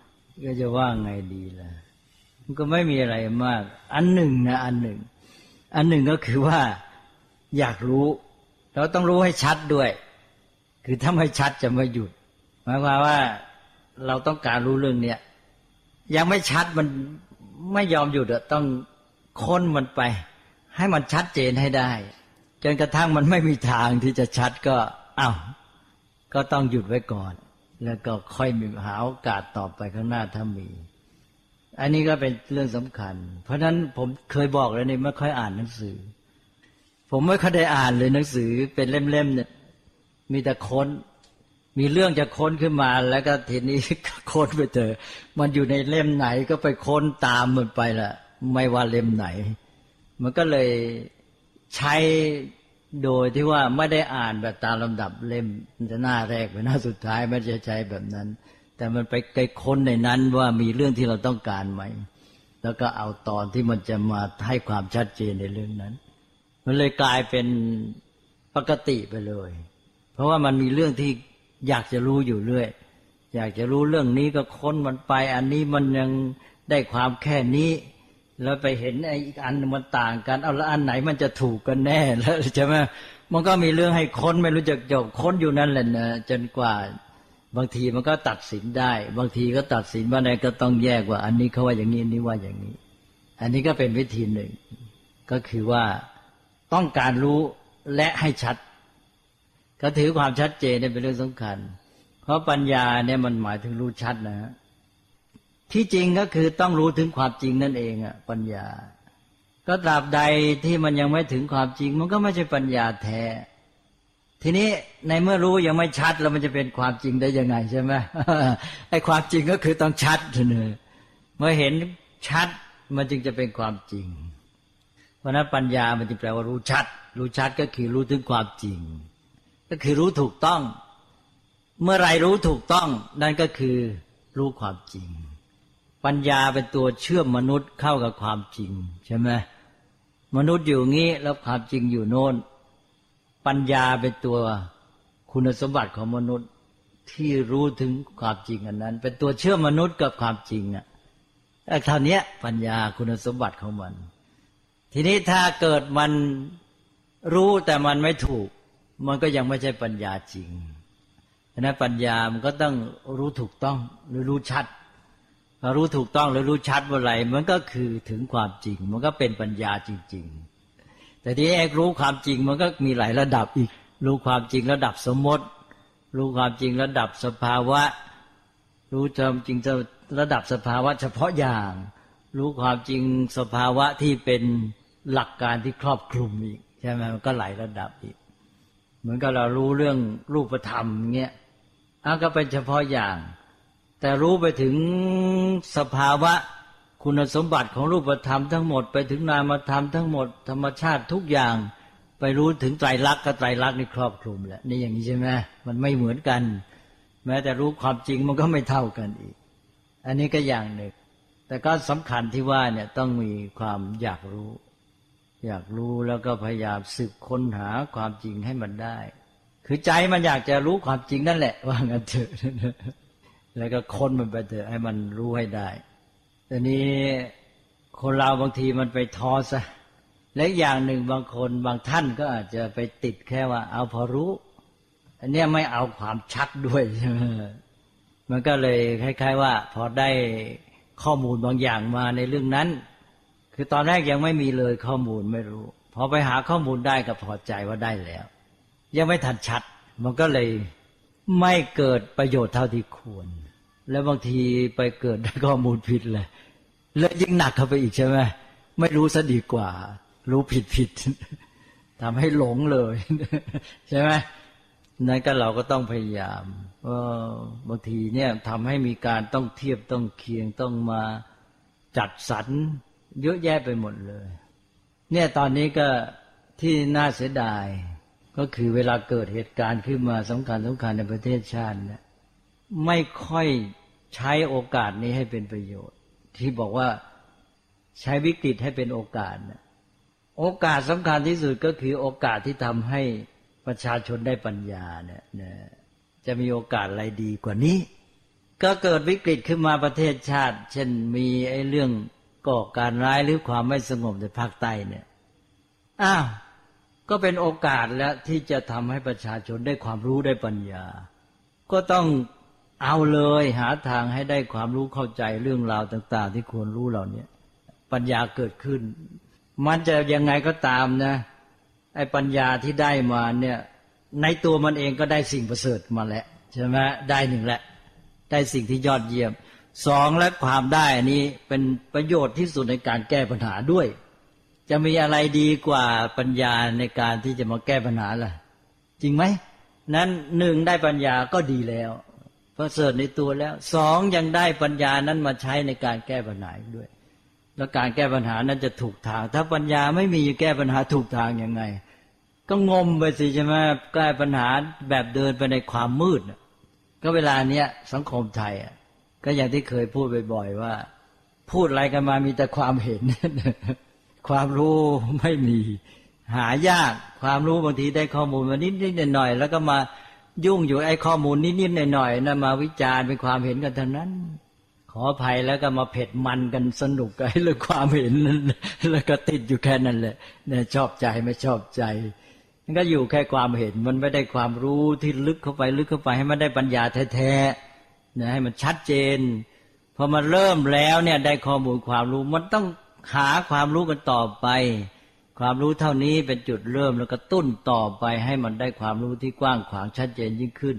ก็จะว่าไงดีล่ะมันก็ไม่มีอะไรมาก อันหนึ่งนะอันหนึ่ง อันหนึ่งก็คือว่าอยากรู้ เราต้องรู้ให้ชัดด้วย คือถ้าไม่ชัดจะไม่หยุดหมายความว่าเราต้องการรู้เรื่องเนี้ยยังไม่ชัดมันไม่ยอมหยุดต้องค้นมันไป ให้มันชัดเจนให้ได้ จนกระทั่งมันไม่มีทางที่จะชัดก็ อา้าวก็ต้องหยุดไว้ก่อน แล้วก็ค่อยมีหาโอกาสต่อไปข้างหน้าถ้ามี อันนี้ก็เป็นเรื่องสำคัญ เพราะฉะนั้นผมเคยบอกแล้วนี่ไม่ค่อยอ่านหนังสือ ผมไม่ค่อยได้อ่านเลยหนังสือเป็นเล่มๆเนี่ย มีแต่ค้น มีเรื่องจะค้นขึ้นมา แล้วก็ทีนี้ค้นไปเจอมันอยู่ในเล่มไหนก็ไปค้นตามมันไปละไม่ว่าเล่มไหน มันก็เลยใช้ โดยที่ว่าไม่ได้อ่านแบบตามลำดับเล่มจะหน้าแรกไปหน้าสุดท้ายไม่จะใช้แบบนั้น แต่มันไปไกลค้นในนั้นว่ามีเรื่องที่เราต้องการไหม แล้วก็เอาตอนที่มันจะมาให้ความชัดเจนในเรื่องนั้น มันเลยกลายเป็นปกติไปเลย เพราะว่ามันมีเรื่องที่อยากจะรู้อยู่เรื่อย อยากจะรู้เรื่องนี้ก็ค้นมันไป อันนี้มันยังได้ความแค่นี้ แล้วไปเห็นไอ้อีกอันมันต่างกัน เอาแล้วอันไหนมันจะถูกกันแน่แล้วใช่ไหมมันก็มีเรื่องให้ค้นไม่รู้จักจบค้นอยู่นั่นแหละนะจนกว่าบางทีมันก็ตัดสินได้ บางทีก็ตัดสินว่าไหนก็ต้องแยกว่า อันนี้เขาว่าอย่างนี้อันนี้ว่าอย่างนี้ อันนี้ก็เป็นวิธีหนึ่ง ก็คือว่าต้องการรู้และให้ชัด ก็ถือความชัดเจนเป็นเรื่องสำคัญ เพราะปัญญาเนี่ยมันหมายถึงรู้ชัดนะฮะ ที่จริงก็คือต้องรู้ถึงความจริงนั่นเองอะปัญญา ก็ตราบใดที่มันยังไม่ถึงความจริง มันก็ไม่ใช่ปัญญาแท้ ทีนี้ในเมื่อรู้ยังไม่ชัดแล้วมันจะเป็นความจริงได้ยังไงใช่ไหมไอ้ความจริงก็คือต้องชัดเนอเมื่อเห็นชัดมันจึงจะเป็นความจริง เพราะนั้นปัญญามันจึงแปลว่ารู้ชัด รู้ชัดก็คือรู้ถึงความจริง ก็คือรู้ถูกต้อง เมื่อไรรู้ถูกต้อง นั่นก็คือรู้ความจริง ปัญญาเป็นตัวเชื่อมมนุษย์เข้ากับความจริงใช่ไหมมนุษย์อยู่งี้แล้วความจริงอยู่โน่น ปัญญาเป็นตัวคุณสมบัติของมนุษย์ที่รู้ถึงความจริงอันนั้น เป็นตัวเชื่อมมนุษย์กับความจริงอะเท่านี้ปัญญาคุณสมบัติของมัน ทีนี้ถ้าเกิดมันรู้แต่มันไม่ถูก มันก็ยังไม่ใช่ปัญญาจริงฉะนั้นปัญญามันก็ต้องรู้ถูกต้องหรือรู้ชัด รู้ถูกต้องหรือรู้ชัดว่าอะไรมันก็คือถึงความจริง มันก็เป็นปัญญาจริง ๆ แต่ที่เอกรู้ความจริงมันก็มีหลายระดับอีก รู้ความจริงระดับสมมติ รู้ความจริงระดับสภาวะ รู้ความจริงระดับสภาวะ เฉพาะอย่าง รู้ความจริงสภาวะที่เป็นหลักการที่ครอบคลุมอีกใช่ไหมมันก็หลายระดับอีก เหมือนกับเรารู้เรื่องรูปธรรมเงี้ยอะก็เป็นเฉพาะอย่าง แต่รู้ไปถึงสภาวะคุณสมบัติของรูปธรรมทั้งหมด ไปถึงนามธรรมทั้งหมด ธรรมชาติทุกอย่าง ไปรู้ถึงไตรลักษณ์ก็ไตรลักษณ์นี่ครอบคลุมแหละนี่อย่างนี้ใช่ไหมมันไม่เหมือนกัน แม้แต่รู้ความจริงมันก็ไม่เท่ากันอีก อันนี้ก็อย่างหนึ่ง แต่ก็สำคัญที่ว่าเนี่ยต้องมีความอยากรู้ อยากรู้แล้วก็พยายามสืบค้นหาความจริงให้มันได้ คือใจมันอยากจะรู้ความจริงนั่นแหละว่างั้นเถอะ แล้วก็ค้นมันไปเถอะให้มันรู้ให้ได้แต่นี้คนเราบางทีมันไปท้อซะและอย่างหนึ่งบางคนบางท่านก็อาจจะไปติดแค่ว่า เอาพอรู้ อันนี้ไม่เอาความชัดด้วยใช่ไหมมันก็เลยคล้ายๆ ว่า พอได้ข้อมูลบางอย่างมาในเรื่องนั้น คือตอนแรกยังไม่มีเลยข้อมูลไม่รู้พอไปหาข้อมูลได้ก็พอใจว่าได้แล้ว ยังไม่ทันชัด มันก็เลยไม่เกิดประโยชน์เท่าที่ควร แล้วบางทีไปเกิดได้ข้อมูลผิดเลย แล้วยิ่งหนักเข้าไปอีกใช่ไหมไม่รู้ซะดีกว่า รู้ผิดผิดทำให้หลงเลย ใช่ไหมนั้นก็เราก็ต้องพยายามว่าบางทีเนี่ยทำให้มีการต้องเทียบต้องเคียงต้องมาจัดสรรเยอะแยะไปหมดเลย เนี่ยตอนนี้ก็ที่น่าเสียดาย ก็คือเวลาเกิดเหตุการณ์ขึ้นมาสำคัญสำคัญในประเทศชาติเนี่ย ไม่ค่อยใช้โอกาสนี้ให้เป็นประโยชน์ ที่บอกว่าใช้วิกฤตให้เป็นโอกาสนะโอกาสสำคัญที่สุดก็คือโอกาสที่ทำให้ประชาชนได้ปัญญาเนี่ยจะมีโอกาสอะไรดีกว่านี้ ก็เกิดวิกฤตขึ้นมาประเทศชาติ เช่นมีไอ้เรื่องก่อการร้ายหรือความไม่สงบในภาคใต้เนี่ยอ้าวก็เป็นโอกาสแล้วที่จะทำให้ประชาชนได้ความรู้ได้ปัญญา ก็ต้อง เอาเลยหาทางให้ได้ความรู้เข้าใจเรื่องราวต่าง ๆ ที่ควรรู้เหล่านี้ปัญญาเกิดขึ้น มันจะยังไงก็ตามนะไอ้ปัญญาที่ได้มาเนี่ย ในตัวมันเองก็ได้สิ่งประเสริฐมาแล้วใช่ไหมได้หนึ่งแหละ ได้สิ่งที่ยอดเยี่ยมสองและความได้นนี้เป็นประโยชน์ที่สุดในการแก้ปัญหาด้วย จะมีอะไรดีกว่าปัญญาในการที่จะมาแก้ปัญหาล่ะ จริงไหมนั้นหนึ่งได้ปัญญาก็ดีแล้ว ประเสริฐในตัวแล้วสองยังได้ปัญญานั้นมาใช้ในการแก้ปัญหาด้วย แล้วการแก้ปัญหานั้นจะถูกทาง ถ้าปัญญาไม่มีแก้ปัญหาถูกทางยังไง ก็งมไปสิใช่ไหมแก้ปัญหาแบบเดินไปในความมืดก็เวลาเนี้ยสังคมไทยอะก็อย่างที่เคยพูดบ่อยๆว่า พูดอะไรกันมามีแต่ความเห็น ความรู้ไม่มี หายากความรู้บางทีได้ข้อมูลมานิดๆหน่อยๆแล้วก็มา ยุ่งอยู่ไอ้ข้อมูลนิดๆหน่อยๆนะมาวิจารณ์เป็นความเห็นกันเทั้งนั้น ขออภัยแล้วก็มาเผ็ดมันกันสนุกกันเรื่องความเห็นนั้นแล้วก็ติดอยู่แค่นั้นแหละเนี่ยชอบใจไม่ชอบใจมันก็อยู่แค่ความเห็นมันไม่ได้ความรู้ที่ลึกเข้าไปลึกเข้าไปให้มันได้ปัญญาแท้ๆนะให้มันชัดเจนพอมาเริ่มแล้วเนี่ยได้ข้อมูลความรู้มันต้องหาความรู้กันต่อไป ความรู้เท่านี้เป็นจุดเริ่มแล้วก็ตุ้นต่อไปให้มันได้ความรู้ที่กว้างขวางชัดเจนยิ่งขึ้น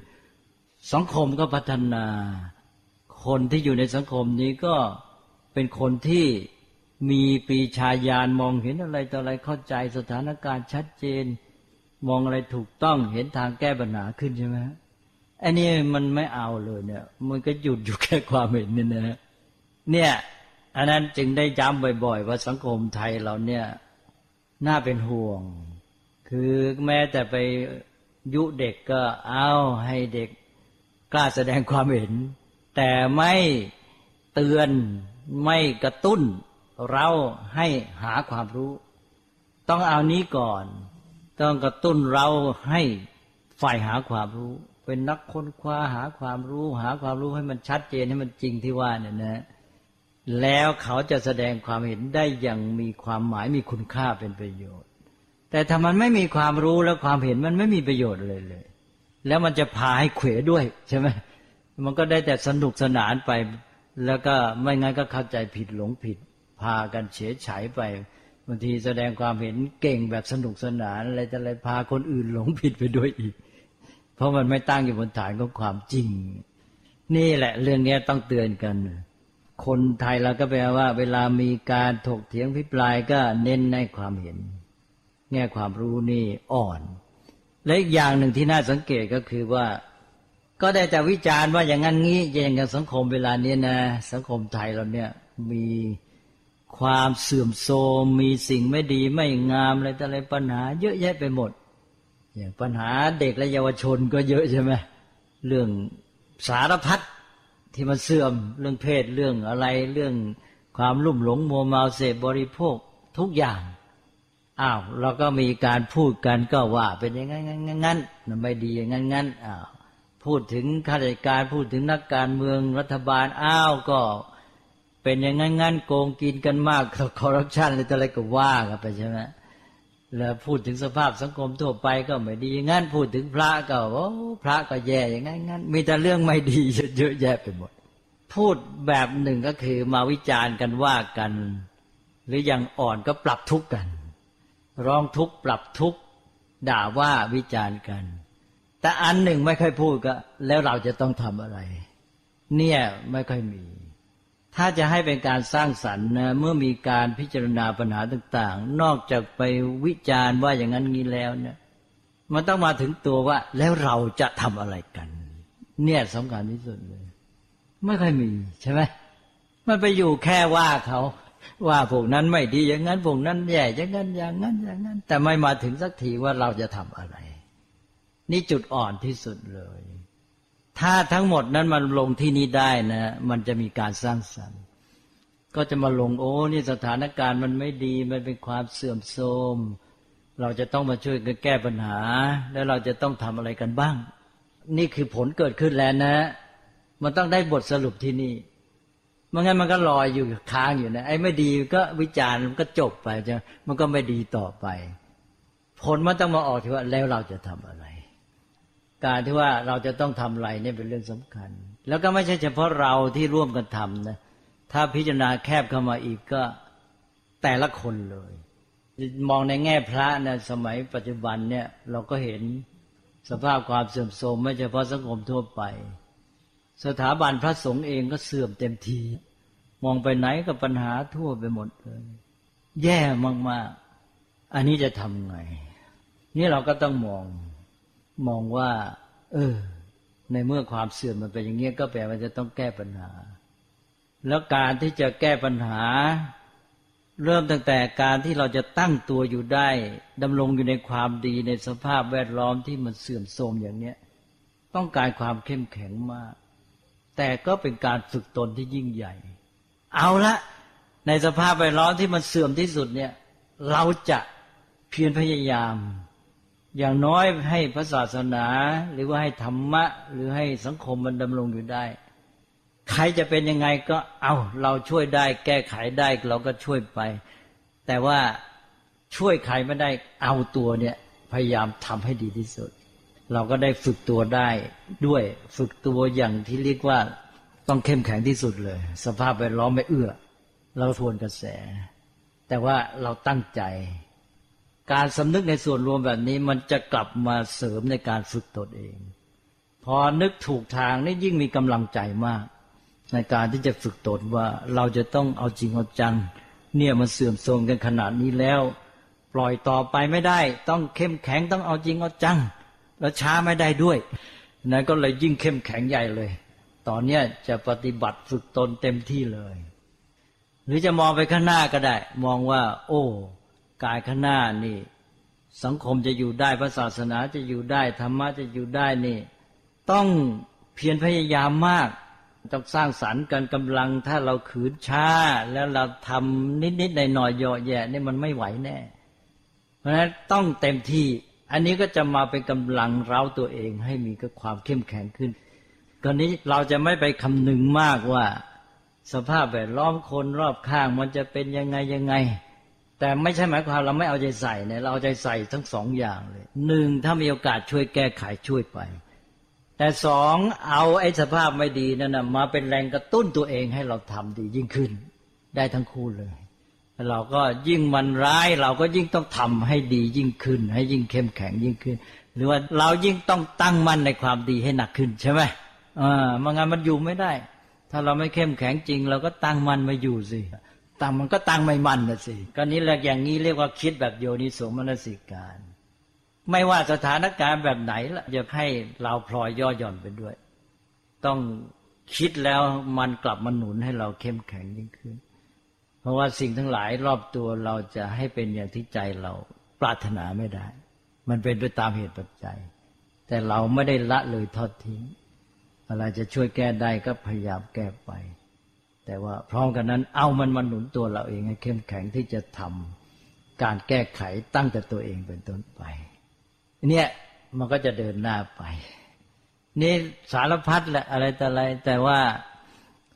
สังคมก็พัฒนา คนที่อยู่ในสังคมนี้ก็เป็นคนที่มีปีชาญาณมองเห็นอะไรต่ออะไรเข้าใจสถานการณ์ชัดเจน มองอะไรถูกต้องเห็นทางแก้ปัญหาขึ้นใช่ไหมอันนี้มันไม่เอาเลยเนี่ย มันก็หยุดอยู่แค่ความเห็นนี่นะเนี่ยอันนั้นจึงได้ย้ำบ่อย ๆ ว่าสังคมไทยเราเนี่ย น่าเป็นห่วง คือแม้แต่ไปยุเด็กก็เอาให้เด็กกล้าแสดงความเห็น แต่ไม่เตือนไม่กระตุ้น เราให้หาความรู้ ต้องเอานี้ก่อน ต้องกระตุ้นเราให้ฝ่ายหาความรู้ เป็นนักค้นคว้าหาความรู้ หาความรู้ให้มันชัดเจนให้มันจริงที่ว่าเนี่ยนะ แล้วเขาจะแสดงความเห็นได้อย่างมีความหมายมีคุณค่าเป็นประโยชน์ แต่ถ้ามันไม่มีความรู้แล้วความเห็นมันไม่มีประโยชน์เลยเลย แล้วมันจะพาให้เขวด้วยใช่ไหมมันก็ได้แต่สนุกสนานไป แล้วก็ไม่งั้นก็เข้าใจผิดหลงผิด พากันเฉยฉายไปบางทีแสดงความเห็นเก่งแบบสนุกสนานอะไรจะอะไรพาคนอื่นหลงผิดไปด้วยอีก เพราะมันไม่ตั้งอยู่บนฐานของความจริง นี่แหละเรื่องนี้ต้องเตือนกัน คนไทยเราก็แปลว่า เวลามีการถกเถียงพิปรายก็เน้นในความเห็น แง่ความรู้นี่อ่อน และอีกอย่างหนึ่งที่น่าสังเกตก็คือว่า ก็ได้แต่วิจารณ์ว่าอย่างนั้นงี้อย่างกับสังคมเวลานี้นะ สังคมไทยเราเนี่ยมีความเสื่อมโทรมมีสิ่งไม่ดีไม่งามอะไรแต่อะไรปัญหา เยอะแยะไปหมด อย่างปัญหาเด็กและเยาวชนก็เยอะใช่ไหมเรื่องสารพัด ที่มันเสื่อมเรื่องเพศเรื่องอะไรเรื่องความลุ่มหลงมัวเมาเสพบริโภคทุกอย่างอ้าวเราก็มีการพูดกันก็ว่า เป็นอย่างนั้นงั้นงั้นมันไม่ดีอย่างนั้นงั้นอ้าวพูดถึงข้าราชการพูดถึงนักการเมืองรัฐบาลอ้าวก็ เป็นอย่างนั้นงั้นโกงกินกันมากคอร์รัปชันอะไรต่ออะไรก็ว่ากันไปใช่ไหม แล้วพูดถึงสภาพสังคมทั่วไปก็ไม่ดีงั้นพูดถึงพระก็โอ้พระก็แย่อย่างนั้นงั้นมีแต่เรื่องไม่ดีเยอะแยะไปหมด พูดแบบหนึ่งก็คือมาวิจารณ์กันว่ากัน หรืออย่างอ่อนก็ปรับทุกข์กัน ร้องทุกข์ปรับทุกข์ด่าว่าวิจารณ์กัน แต่อันหนึ่งไม่ค่อยพูดก็ แล้วเราจะต้องทำอะไร เนี่ยไม่ค่อยมี ถ้าจะให้เป็นการสร้างสรรค์นะเมื่อมีการพิจารณาปัญหาต่าง ๆ นอกจากไปวิจารณ์ว่าอย่างนั้นงี้แล้วเนี่ย มันต้องมาถึงตัวว่า แล้วเราจะทำอะไรกัน เนี่ยสำคัญที่สุดเลย ไม่ค่อยมีใช่ไหมมันไปอยู่แค่ว่าเขา ว่าพวกนั้นไม่ดีอย่างนั้นพวกนั้นแย่อย่างนั้นอย่างนั้นอย่างนั้น แต่ไม่มาถึงสักทีว่าเราจะทำอะไร นี่จุดอ่อนที่สุดเลย ถ้าทั้งหมดนั้นมันลงที่นี้ได้นะ มันจะมีการสร้างสรรค์ ก็จะมาลงโอ้นี่สถานการณ์มันไม่ดี มันเป็นความเสื่อมโทรม เราจะต้องมาช่วยกันแก้ปัญหา แล้วเราจะต้องทำอะไรกันบ้าง นี่คือผลเกิดขึ้นแล้วนะ มันต้องได้บทสรุปที่นี่ไม่งั้นมันก็ลอยอยู่ค้างอยู่นะไอ้ไม่ดีก็วิจารณ์มันก็จบไปจะมันก็ไม่ดีต่อไป ผลมันต้องมาออกที่ว่าแล้วเราจะทำอะไร การที่ว่าเราจะต้องทำอะไรเนี่ยเป็นเรื่องสำคัญ แล้วก็ไม่ใช่เฉพาะเราที่ร่วมกันทำนะถ้าพิจารณาแคบเข้ามาอีกก็แต่ละคนเลย มองในแง่พระนะสมัยปัจจุบันเนี่ยเราก็เห็นสภาพความเสื่อมโทรมไม่เฉพาะสังคมทั่วไป สถาบันพระสงฆ์เองก็เสื่อมเต็มที มองไปไหนก็ปัญหาทั่วไปหมดเลยแย่มากๆ อันนี้จะทำไง นี่เราก็ต้องมอง มองว่า เออ ในเมื่อความเสื่อมมันเป็นอย่างนี้ก็แปลว่าจะต้องแก้ปัญหา แล้วการที่จะแก้ปัญหา เริ่มตั้งแต่การที่เราจะตั้งตัวอยู่ได้ดำรงอยู่ในความดีในสภาพแวดล้อมที่มันเสื่อมโทรมอย่างเนี้ย ต้องการความเข้มแข็งมาก แต่ก็เป็นการฝึกตนที่ยิ่งใหญ่ เอาละในสภาพแวดล้อมที่มันเสื่อมที่สุดเนี่ย เราจะเพียรพยายาม อย่างน้อยให้พระศาสนา หรือว่าให้ธรรมะ หรือให้สังคมมันดำรงอยู่ได้ ใครจะเป็นยังไงก็เอาเราช่วยได้แก้ไขได้เราก็ช่วยไป แต่ว่าช่วยใครไม่ได้เอาตัวเนี่ยพยายามทำให้ดีที่สุด เราก็ได้ฝึกตัวได้ด้วยฝึกตัวอย่างที่เรียกว่าต้องเข้มแข็งที่สุดเลย สภาพแวดล้อมไม่เอื้อ เราทวนกระแส แต่ว่าเราตั้งใจ การสำนึกในส่วนรวมแบบนี้มันจะกลับมาเสริมในการฝึกตนเอง พอนึกถูกทางนี่ยิ่งมีกำลังใจมาก ในการที่จะฝึกตนว่าเราจะต้องเอาจริงเอาจัง เนี่ยมันเสื่อมโทรมกันขนาดนี้แล้ว ปล่อยต่อไปไม่ได้ ต้องเข้มแข็งต้องเอาจริงเอาจัง แล้วช้าไม่ได้ด้วยนั้นก็เลยยิ่งเข้มแข็งใหญ่เลย ตอนเนี้ยจะปฏิบัติฝึกตนเต็มที่เลย หรือจะมองไปข้างหน้าก็ได้ มองว่า โอ้ กายข้างหน้านี่ สังคมจะอยู่ได้พระศาสนาจะอยู่ได้ธรรมะจะอยู่ได้นี่ ต้องเพียรพยายามมากต้องสร้างสรรค์กันกำลังถ้าเราขืนช้า แล้วเราทำนิดๆหน่อยๆเยอะแยะนี่มันไม่ไหวแน่ เพราะฉะนั้นต้องเต็มที่ อันนี้ก็จะมาเป็นกำลังเราตัวเองให้มีก็ความเข้มแข็งขึ้นกรณีเราจะไม่ไปคำนึงมากว่า สภาพแวดล้อมคนรอบข้างมันจะเป็นยังไงยังไง แต่ไม่ใช่หมายความเราไม่เอาใจใส่เนี่ยเราเอาใจใส่ทั้งสองอย่างเลยหนึ่งถ้ามีโอกาสช่วยแก้ไขช่วยไป แต่สองเอาไอ้สภาพไม่ดีนั่นนะมาเป็นแรงกระตุ้นตัวเองให้เราทำดียิ่งขึ้น ได้ทั้งคู่เลยเราก็ยิ่งมันร้ายเราก็ยิ่งต้องทำให้ดียิ่งขึ้น ให้ยิ่งเข้มแข็งยิ่งขึ้น หรือว่าเรายิ่งต้องตั้งมั่นในความดีให้หนักขึ้นใช่ไหมอ่ามันงานมันอยู่ไม่ได้ ถ้าเราไม่เข้มแข็งจริง เราก็ตั้งมั่นไม่อยู่สิ ตังมันก็ตังไม่มันนะสิก็นี้แหละอย่างนี้เรียกว่าคิดแบบโยนิสมนสิการ ไม่ว่าสถานการณ์แบบไหนละจะให้เราพลอยย่อหย่อนไปด้วย ต้องคิดแล้วมันกลับมาหนุนให้เราเข้มแข็งยิ่งขึ้น เพราะว่าสิ่งทั้งหลายรอบตัวเราจะให้เป็นอย่างที่ใจเราปรารถนาไม่ได้ มันเป็นไปตามเหตุปัจจัย แต่เราไม่ได้ละเลยทอดทิ้ง อะไรจะช่วยแก้ได้ก็พยายามแก้ไป แต่ว่าพร้อมกันนั้นเอามันมาหนุนตัวเราเองให้เข้มแข็งที่จะทำการแก้ไขตั้งแต่ตัวเองเป็นต้นไป เนี่ยมันก็จะเดินหน้าไป นี่สารพัดแหละอะไรแต่อะไร แต่ว่า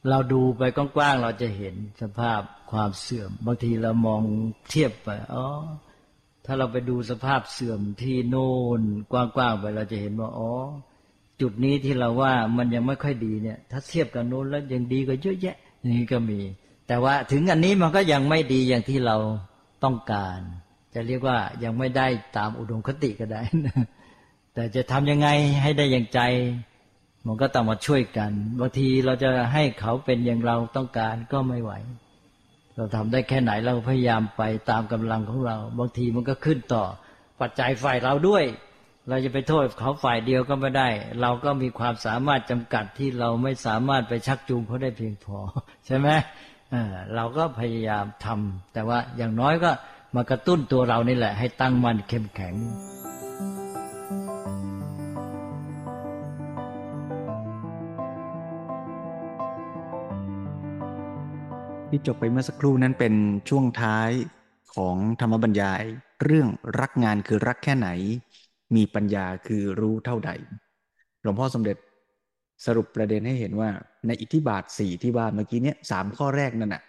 เราดูไปกว้างๆเราจะเห็นสภาพความเสื่อม บางทีเรามองเทียบไปอ๋อถ้าเราไปดูสภาพเสื่อมที่โน่นกว้างๆไปเราจะเห็นว่าอ๋อจุดนี้ที่เราว่ามันยังไม่ค่อยดีเนี่ย ถ้าเทียบกับโน้นแล้วยังดีกว่าเยอะแยะ นี่ก็มี แต่ว่าถึงอันนี้มันก็ยังไม่ดีอย่างที่เราต้องการ จะเรียกว่ายังไม่ได้ตามอุดมคติก็ได้ แต่จะทำยังไงให้ได้อย่างใจ มันก็ต้องมาช่วยกันบางทีเราจะให้เขาเป็นอย่างเราต้องการก็ไม่ไหว เราทำได้แค่ไหนเราพยายามไปตามกำลังของเรา บางทีมันก็ขึ้นต่อ ปัจจัยฝ่ายเราด้วย เราจะไปโทษเขาฝ่ายเดียวก็ไม่ได้ เราก็มีความสามารถจำกัดที่เราไม่สามารถไปชักจูงเขาได้เพียงพอ ใช่ไหมเราก็พยายามทำแต่ว่าอย่างน้อยก็มากระตุ้นตัวเรานี่แหละ ให้ตั้งมั่นเข้มแข็งที่จบไปเมื่อสักครู่นั้นเป็นช่วงท้ายของธรรมบรรยาย เรื่องรักงานคือรักแค่ไหน มีปัญญาคือรู้เท่าใด หลวงพ่อสมเด็จสรุปประเด็นให้เห็นว่าในอิทธิบาทสี่ที่ว่าเมื่อกี้เนี้ยสามข้อแรกนั่นน่ะ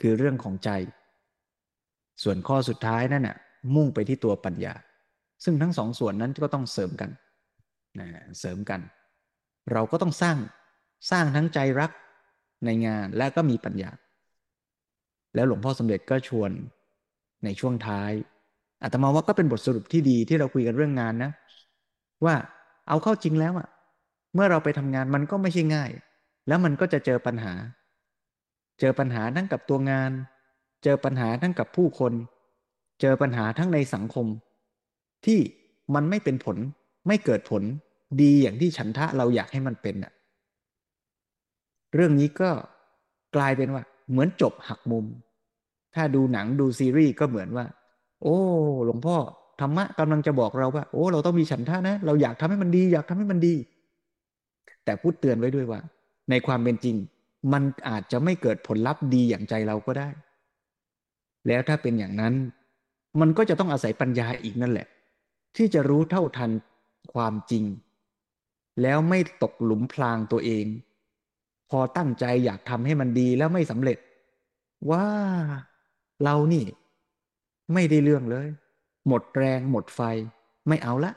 คือเรื่องของใจ ส่วนข้อสุดท้ายนั่นน่ะมุ่งไปที่ตัวปัญญา ซึ่งทั้งสองส่วนนั้นก็ต้องเสริมกันนะเสริมกัน เราก็ต้องสร้างสร้างทั้งใจรักในงานและก็มีปัญญา แล้วหลวงพ่อสมเด็จก็ชวนในช่วงท้าย อาตมาว่าก็เป็นบทสรุปที่ดีที่เราคุยกันเรื่องงานนะ ว่าเอาเข้าจริงแล้วอะเมื่อเราไปทำงานมันก็ไม่ใช่ง่าย แล้วมันก็จะเจอปัญหา เจอปัญหาทั้งกับตัวงาน เจอปัญหาทั้งกับผู้คน เจอปัญหาทั้งในสังคม ที่มันไม่เป็นผลไม่เกิดผลดีอย่างที่ฉันทะเราอยากให้มันเป็นอะเรื่องนี้ก็กลายเป็นว่า เหมือนจบหักมุม ถ้าดูหนังดูซีรีส์ก็เหมือนว่า โอ้ หลวงพ่อธรรมะกำลังจะบอกเราว่า โอ้ เราต้องมีฉันทะนะ เราอยากทำให้มันดี อยากทำให้มันดี แต่พูดเตือนไว้ด้วยว่า ในความเป็นจริง มันอาจจะไม่เกิดผลลัพธ์ดีอย่างใจเราก็ได้ แล้วถ้าเป็นอย่างนั้น มันก็จะต้องอาศัยปัญญาอีกนั่นแหละ ที่จะรู้เท่าทันความจริง แล้วไม่ตกหลุมพรางตัวเอง พอตั้งใจอยากทำให้มันดีแล้วไม่สำเร็จ ว่าเรานี่ ไม่ได้เรื่องเลย หมดแรงหมดไฟไม่เอาละ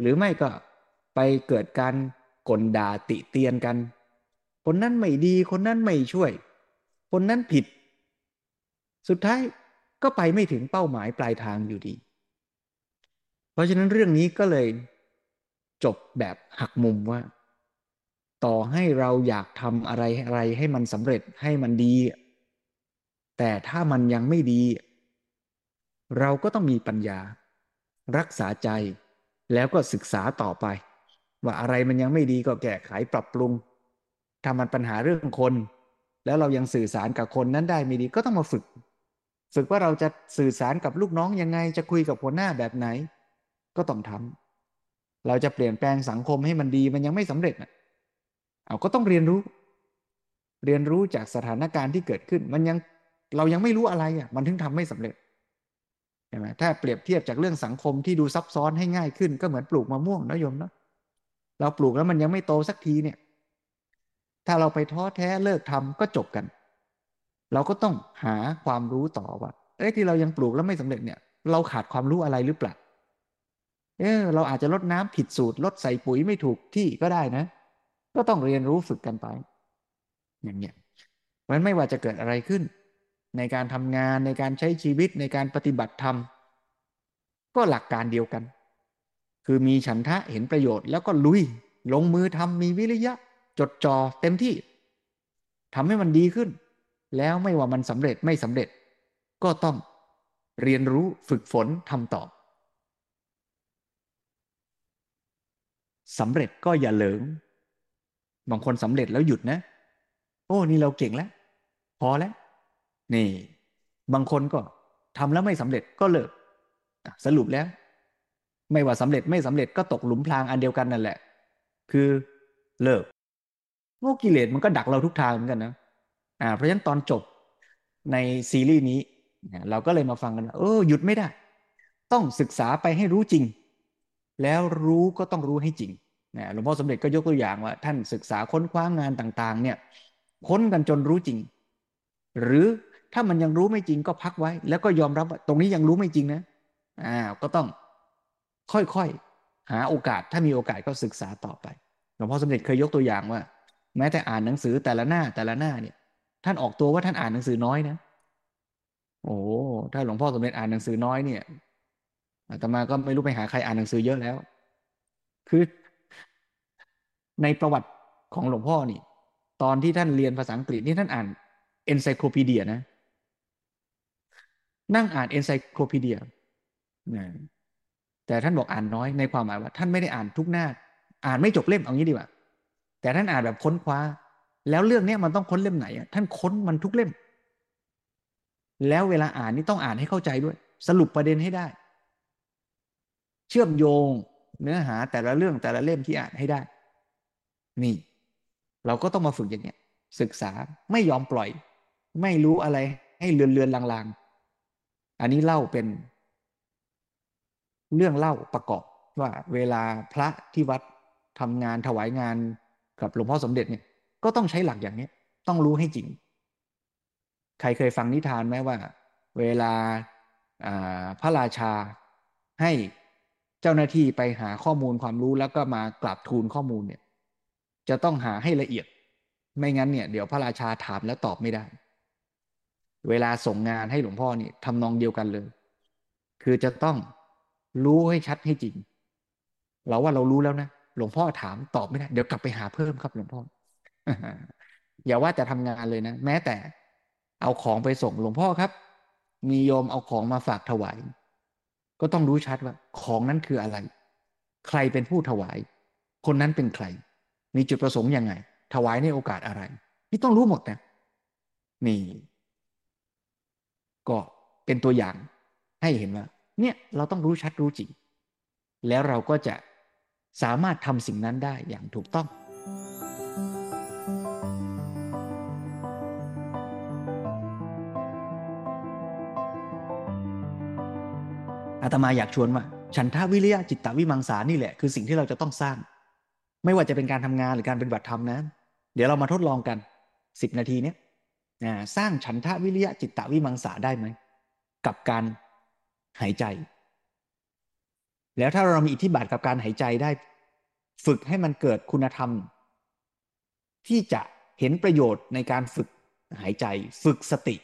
หรือไม่ก็ไปเกิดการกลด่าติเตียนกัน คนนั้นไม่ดีคนนั้นไม่ช่วย คนนั้นผิด สุดท้ายก็ไปไม่ถึงเป้าหมายปลายทางอยู่ดี เพราะฉะนั้นเรื่องนี้ก็เลยจบแบบหักมุมว่า ต่อให้เราอยากทำอะไรอะไรให้มันสำเร็จให้มันดี แต่ถ้ามันยังไม่ดี เราก็ต้องมีปัญญา รักษาใจแล้วก็ศึกษาต่อไป ว่าอะไรมันยังไม่ดีก็แก้ไขปรับปรุงถ้ามันปัญหาเรื่องคน แล้วเรายังสื่อสารกับคนนั้นได้ไม่ดีก็ต้องมาฝึก ฝึกว่าเราจะสื่อสารกับลูกน้องยังไงจะคุยกับหัวหน้าแบบไหน ก็ต้องทำเราจะเปลี่ยนแปลงสังคมให้มันดีมันยังไม่สำเร็จนะเอาก็ต้องเรียนรู้ เรียนรู้จากสถานการณ์ที่เกิดขึ้น มันยัง เรายังไม่รู้อะไรอะมันถึงทำไม่สำเร็จใช่ไหมถ้าเปรียบเทียบจากเรื่องสังคมที่ดูซับซ้อนให้ง่ายขึ้นก็เหมือนปลูกมะม่วงนะโยมเนาะเราปลูกแล้วมันยังไม่โตสักทีเนี่ย ถ้าเราไปท้อแท้เลิกทำก็จบกัน เราก็ต้องหาความรู้ต่อว่าเอ้ที่เรายังปลูกแล้วไม่สำเร็จเนี่ย เราขาดความรู้อะไรหรือเปล่าเออเราอาจจะลดน้ำผิดสูตรลดใส่ปุ๋ยไม่ถูกที่ก็ได้นะ ก็ต้องเรียนรู้ฝึกกันไป อย่างเนี้ยเพราะฉะนั้นไม่ว่าจะเกิดอะไรขึ้น ในการทำงานในการใช้ชีวิตในการปฏิบัติธรรม ก็หลักการเดียวกัน คือมีฉันทะเห็นประโยชน์แล้วก็ลุย ลงมือทำมีวิริยะ จดจ่อเต็มที่ทำให้มันดีขึ้น แล้วไม่ว่ามันสำเร็จไม่สำเร็จ ก็ต้องเรียนรู้ฝึกฝนทำต่อสำเร็จก็อย่าเหลิง บางคนสำเร็จแล้วหยุดนะ โอ้นี่เราเก่งแล้ว พอแล้ว นี่ บางคนก็ทำแล้วไม่สำเร็จก็เลิกสรุปแล้ว ไม่ว่าสำเร็จไม่สำเร็จก็ตกหลุมพรางอันเดียวกันนั่นแหละ คือเลิกโง่กิเลสมันก็ดักเราทุกทางเหมือนกันนะอ่าเพราะฉะนั้นตอนจบในซีรีส์นี้ เราก็เลยมาฟังกันเออหยุดไม่ได้ ต้องศึกษาไปให้รู้จริง แล้วรู้ก็ต้องรู้ให้จริงนะหลวงพ่อสมเด็จก็ยกตัวอย่างว่า ท่านศึกษาค้นคว้างานต่าง ๆ เนี่ย ค้นกันจนรู้จริง หรือ ถ้ามันยังรู้ไม่จริงก็พักไว้ แล้วก็ยอมรับว่าตรงนี้ยังรู้ไม่จริงนะอ่าก็ต้องค่อยๆหาโอกาสถ้ามีโอกาสก็ศึกษาต่อไปหลวงพ่อสมเด็จเคยยกตัวอย่างว่า แม้แต่อ่านหนังสือแต่ละหน้าแต่ละหน้าเนี่ย ท่านออกตัวว่าท่านอ่านหนังสือน้อยนะโอ้ถ้าหลวงพ่อสมเด็จอ่านหนังสือน้อยเนี่ยอาตมาก็ไม่รู้ไปหาใครอ่านหนังสือเยอะแล้ว คือในประวัติของหลวงพ่อนี่ ตอนที่ท่านเรียนภาษาอังกฤษนี่ท่านอ่านเอนไซโคลพีเดียนะ นั่งอ่านเอนไซโคลพีเดียนะแต่ท่านบอกอ่านน้อยในความหมายว่า ท่านไม่ได้อ่านทุกหน้า อ่านไม่จบเล่มเอางี้ดีกว่า แต่ท่านอ่านแบบค้นคว้า แล้วเรื่องนี้มันต้องค้นเล่มไหนท่านค้นมันทุกเล่ม แล้วเวลาอ่านนี่ต้องอ่านให้เข้าใจด้วย สรุปประเด็นให้ได้ เชื่อมโยงเนื้อหาแต่ละเรื่องแต่ละเล่มที่อ่านให้ได้ นี่ เราก็ต้องมาฝึกอย่างเนี้ยศึกษาไม่ยอมปล่อย ไม่รู้อะไรให้เลือนเลือนลางๆ อันนี้เล่าเป็น เรื่องเล่าประกอบว่าเวลาพระที่วัดทำงานถวายงานกับหลวงพ่อสมเด็จเนี่ยก็ต้องใช้หลักอย่างนี้ต้องรู้ให้จริง ใครเคยฟังนิทานไหมว่า เวลาพระราชาให้เจ้าหน้าที่ไปหาข้อมูลความรู้แล้วก็มากราบทูลข้อมูลเนี่ย จะต้องหาให้ละเอียด ไม่งั้นเนี่ยเดี๋ยวพระราชาถามแล้วตอบไม่ได้ เวลาส่งงานให้หลวงพ่อนี่ทำนองเดียวกันเลย คือจะต้องรู้ให้ชัดให้จริง เราว่าเรารู้แล้วนะหลวงพ่อถามตอบไม่ได้เดี๋ยวกลับไปหาเพิ่มครับหลวงพ่ออย่าว่าจะทำงานเลยนะ แม้แต่เอาของไปส่งหลวงพ่อครับ มีโยมเอาของมาฝากถวาย ก็ต้องรู้ชัดว่า ของนั้นคืออะไร ใครเป็นผู้ถวาย คนนั้นเป็นใคร มีจุดประสงค์ยังไง ถวายในโอกาสอะไร นี่ต้องรู้หมดนะนี่ ก็เป็นตัวอย่างให้เห็นว่า เนี่ยเราต้องรู้ชัดรู้จริง แล้วเราก็จะสามารถทำสิ่งนั้นได้อย่างถูกต้องอาตมาอยากชวนว่า ฉันทาวิริยะจิตตวิมังสานี่แหละ คือสิ่งที่เราจะต้องสร้าง ไม่ว่าจะเป็นการทำงานหรือการเป็นบัตรธรรมนะ เดี๋ยวเรามาทดลองกันสิบนาทีเนี้ย สร้างฉันทะวิริยะจิตตวิมังสาได้ไหมกับการหายใจ แล้วถ้าเรามีอิทธิบาทกับการหายใจได้ ฝึกให้มันเกิดคุณธรรม ที่จะเห็นประโยชน์ในการฝึกหายใจ ฝึกสติ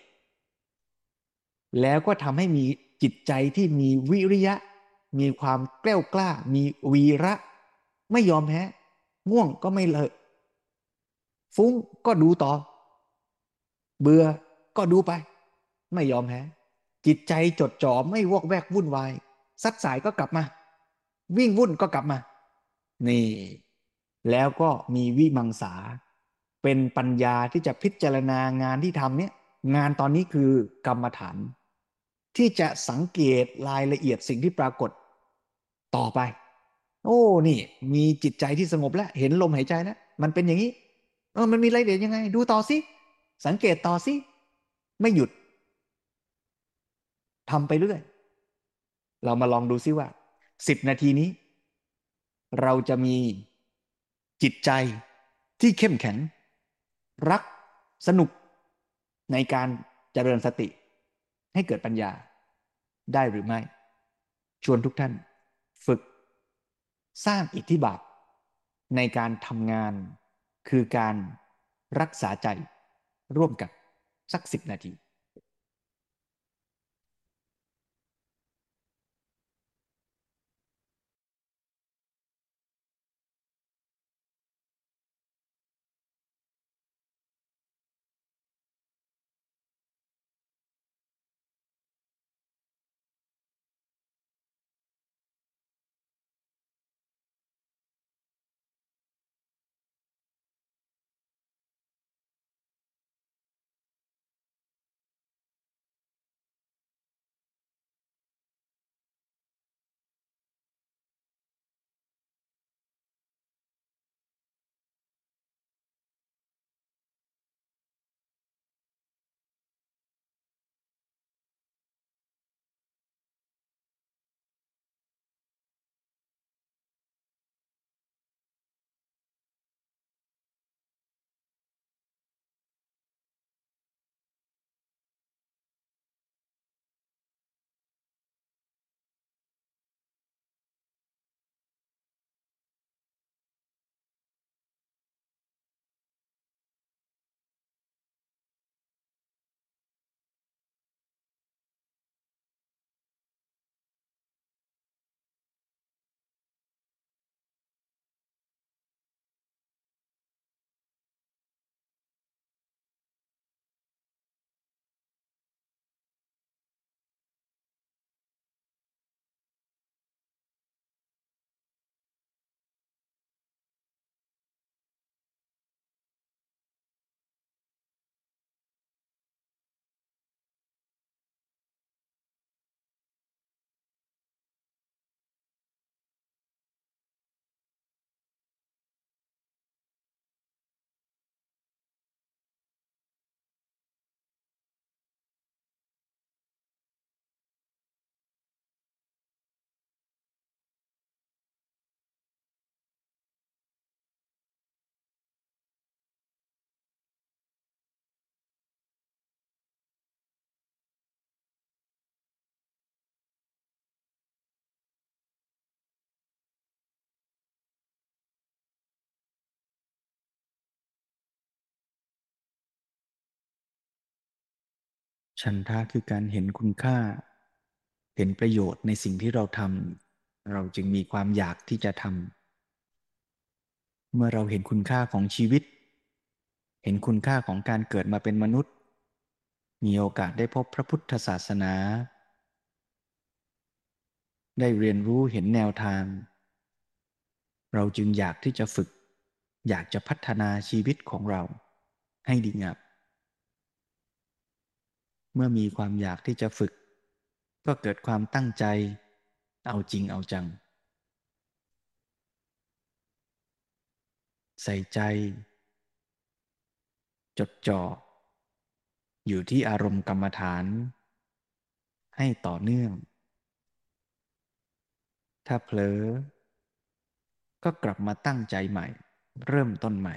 แล้วก็ทำให้มีจิตใจที่มีวิริยะ มีความแกล้วกล้า มีวีระ ไม่ยอมแพ้ง่วงก็ไม่เลิกฟุ้งก็ดูต่อ เบื่อก็ดูไป ไม่ยอมแพ้จิตใจจดจ่อไม่วอกแวกวุ่นวายสัดสายก็กลับมา วิ่งวุ่นก็กลับมา นี่ แล้วก็มีวิมังสา เป็นปัญญาที่จะพิจารณางานที่ทำเนี่ย งานตอนนี้คือกรรมฐาน ที่จะสังเกตรายละเอียดสิ่งที่ปรากฏ ต่อไป โอ้นี่ มีจิตใจที่สงบแล้ว เห็นลมหายใจแล้วมันเป็นอย่างนี้ เออ มันมีรายละเอียดยังไง ดูต่อสิ สังเกตต่อสิ ไม่หยุดทำไปเรื่อย เรามาลองดูซิว่าสิบนาทีนี้ เราจะมีจิตใจที่เข้มแข็ง รักสนุกในการเจริญสติ ให้เกิดปัญญาได้หรือไม่ ชวนทุกท่าน ฝึก สร้างอิทธิบาทในการทำงาน คือการรักษาใจ ร่วมกันสักสิบนาที ฉันทะคือการเห็นคุณค่า เห็นประโยชน์ในสิ่งที่เราทำเราจึงมีความอยากที่จะทำเมื่อเราเห็นคุณค่าของชีวิต เห็นคุณค่าของการเกิดมาเป็นมนุษย์ มีโอกาสได้พบพระพุทธศาสนา ได้เรียนรู้เห็นแนวทาง เราจึงอยากที่จะฝึก อยากจะพัฒนาชีวิตของเราให้ดีงาม เมื่อมีความอยากที่จะฝึก ก็เกิดความตั้งใจ เอาจริงเอาจัง ใส่ใจ จดจ่อ อยู่ที่อารมณ์กรรมฐาน ให้ต่อเนื่อง ถ้าเผลอ ก็กลับมาตั้งใจใหม่ เริ่มต้นใหม่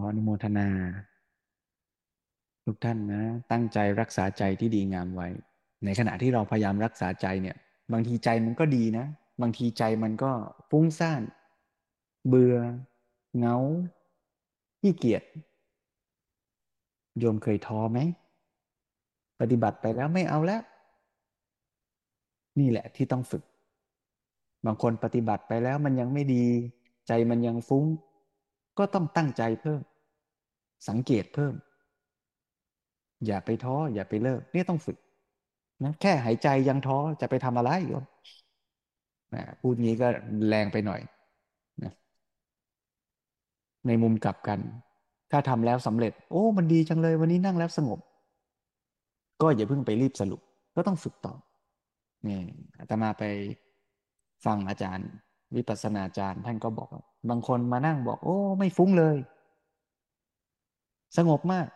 ออนุโมทนา ทุกท่านนะ ตั้งใจรักษาใจที่ดีงามไว้ ในขณะที่เราพยายามรักษาใจเนี่ย บางทีใจมันก็ดีนะ บางทีใจมันก็ฟุ้งซ่าน เบื่อเงาขี้เกียจโยมเคยท้อไหม ปฏิบัติไปแล้วไม่เอาแล้ว นี่แหละที่ต้องฝึก บางคนปฏิบัติไปแล้วมันยังไม่ดี ใจมันยังฟุ้ง ก็ต้องตั้งใจเพิ่ม สังเกตเพิ่ม อย่าไปท้อ อย่าไปเลิกนี่ต้องฝึกนะแค่หายใจยังท้อจะไปทำอะไรโยมนะพูดงี้ก็แรงไปหน่อยนะในมุมกลับกัน ถ้าทำแล้วสำเร็จ โอ้ มันดีจังเลย วันนี้นั่งแล้วสงบ ก็อย่าเพิ่งไปรีบสรุป ก็ต้องฝึกต่อนี่อาตมาไปฟังอาจารย์ วิปัสสนาจารย์ท่านก็บอก บางคนมานั่งบอก โอ้ ไม่ฟุ้งเลย สงบมาก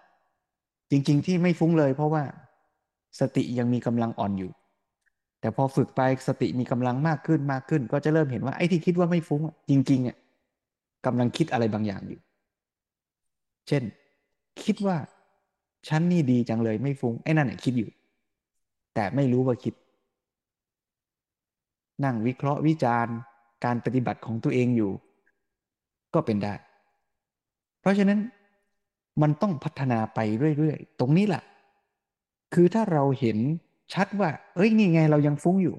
จริง ๆ ที่ไม่ฟุ้งเลย เพราะว่า สติยังมีกำลังอ่อนอยู่ แต่พอฝึกไปสติมีกำลังมากขึ้นมากขึ้น ก็จะเริ่มเห็นว่าไอ้ที่คิดว่าไม่ฟุ้งจริงๆอะกำลังคิดอะไรบางอย่างอยู่ เช่น คิดว่าฉันนี่ดีจังเลยไม่ฟุง้งไอ้นั่นเนี่ยคิดอยู่ แต่ไม่รู้ว่าคิด นั่งวิเคราะห์วิจารณ์ การปฏิบัติของตัวเองอยู่ ก็เป็นได้ เพราะฉะนั้นมันต้องพัฒนาไปเรื่อยๆ ตรงนี้แหละคือถ้าเราเห็นชัดว่า เอ้ยนี่ไงเรายังฟุ้งอยู่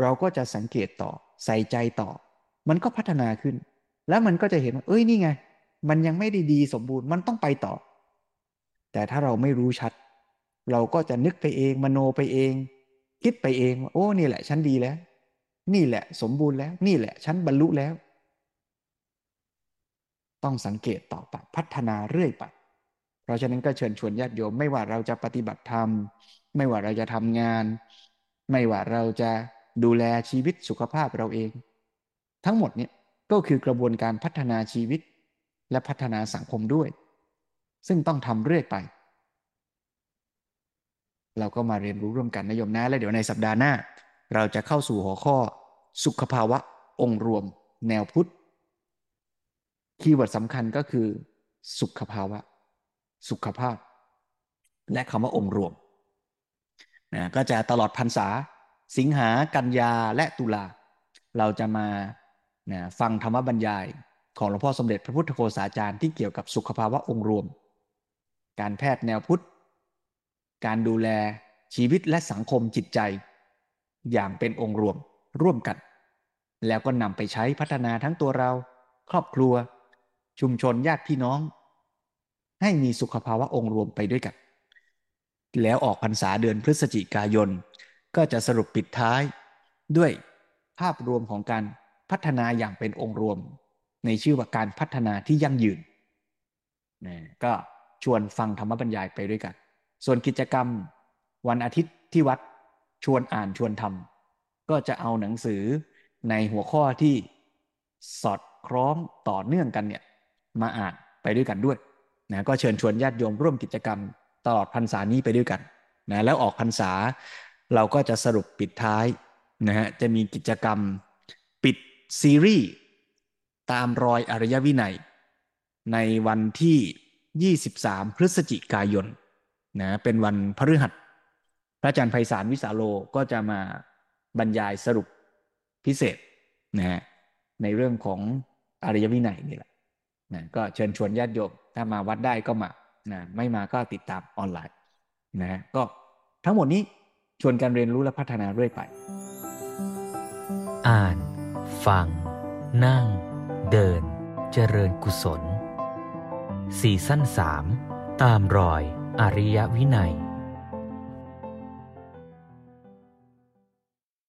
เราก็จะสังเกตต่อใส่ใจต่อ มันก็พัฒนาขึ้น แล้วมันก็จะเห็นว่าเอ้ยนี่ไง มันยังไม่ได้ดีสมบูรณ์มันต้องไปต่อ แต่ถ้าเราไม่รู้ชัด เราก็จะนึกไปเอง มโนไปเอง คิดไปเองว่าโอ้นี่แหละ ฉันดีแล้ว นี่แหละ สมบูรณ์แล้ว นี่แหละฉันบรรลุแล้ว ต้องสังเกตต่อไปพัฒนาเรื่อยไป เพราะฉะนั้นก็เชิญชวนญาติโยม ไม่ว่าเราจะปฏิบัติธรรม ไม่ว่าเราจะทำงาน ไม่ว่าเราจะดูแลชีวิตสุขภาพเราเอง ทั้งหมดเนี่ยก็คือกระบวนการพัฒนาชีวิต และพัฒนาสังคมด้วย ซึ่งต้องทำเรื่อยไป เราก็มาเรียนรู้ร่วมกันนะโยมนะ และเดี๋ยวในสัปดาห์หน้า เราจะเข้าสู่หัวข้อสุขภาวะองค์รวม แนวพุทธ คีย์เวิร์ดสำคัญก็คือ สุขภาวะ สุขภาพ และคำว่าองค์รวมนะก็จะตลอดพรรษา สิงหากันยาและตุลา เราจะมานะฟังธรรมบรรยายของหลวงพ่อสมเด็จพระพุทธโฆษาจารย์ที่เกี่ยวกับสุขภาวะองค์รวม การแพทย์แนวพุทธ การดูแลชีวิตและสังคมจิตใจ อย่างเป็นองค์รวมร่วมกัน แล้วก็นำไปใช้พัฒนาทั้งตัวเรา ครอบครัว ชุมชนญาติพี่น้อง ให้มีสุขภาวะองค์รวมไปด้วยกัน แล้วออกพรรษาเดือนพฤศจิกายน ก็จะสรุปปิดท้ายด้วยภาพรวมของการพัฒนาอย่างเป็นองค์รวม ในชื่อว่าการพัฒนาที่ยั่งยืนนะก็ชวนฟังธรรมบรรยายไปด้วยกัน ส่วนกิจกรรมวันอาทิตย์ที่วัด ชวนอ่านชวนทำก็จะเอาหนังสือในหัวข้อที่สอดคล้องต่อเนื่องกันเนี่ยมาอ่านไปด้วยกันด้วยนะก็เชิญชวนญาติโยมร่วมกิจกรรมตลอดพรรษานี้ไปด้วยกันนะแล้วออกพรรษาเราก็จะสรุปปิดท้ายนะฮะจะมีกิจกรรมปิดซีรีส์ตามรอยอริยวินัย ในวันที่ 23 พฤศจิกายนนะเป็นวันพฤหัส พระอาจารย์ไพศาลวิสาโลก็จะมาบรรยายสรุปพิเศษนะฮะในเรื่องของอริยวินัยนี่แหละนะก็เชิญชวนญาติโยมถ้ามาวัดได้ก็มานะไม่มาก็ติดตามออนไลน์นะก็ทั้งหมดนี้ชวนการเรียนรู้และพัฒนาเรื่อยไป อ่าน ฟัง นั่ง เดิน เจริญกุศล สี่สั้นสามตามรอยอริยวินัย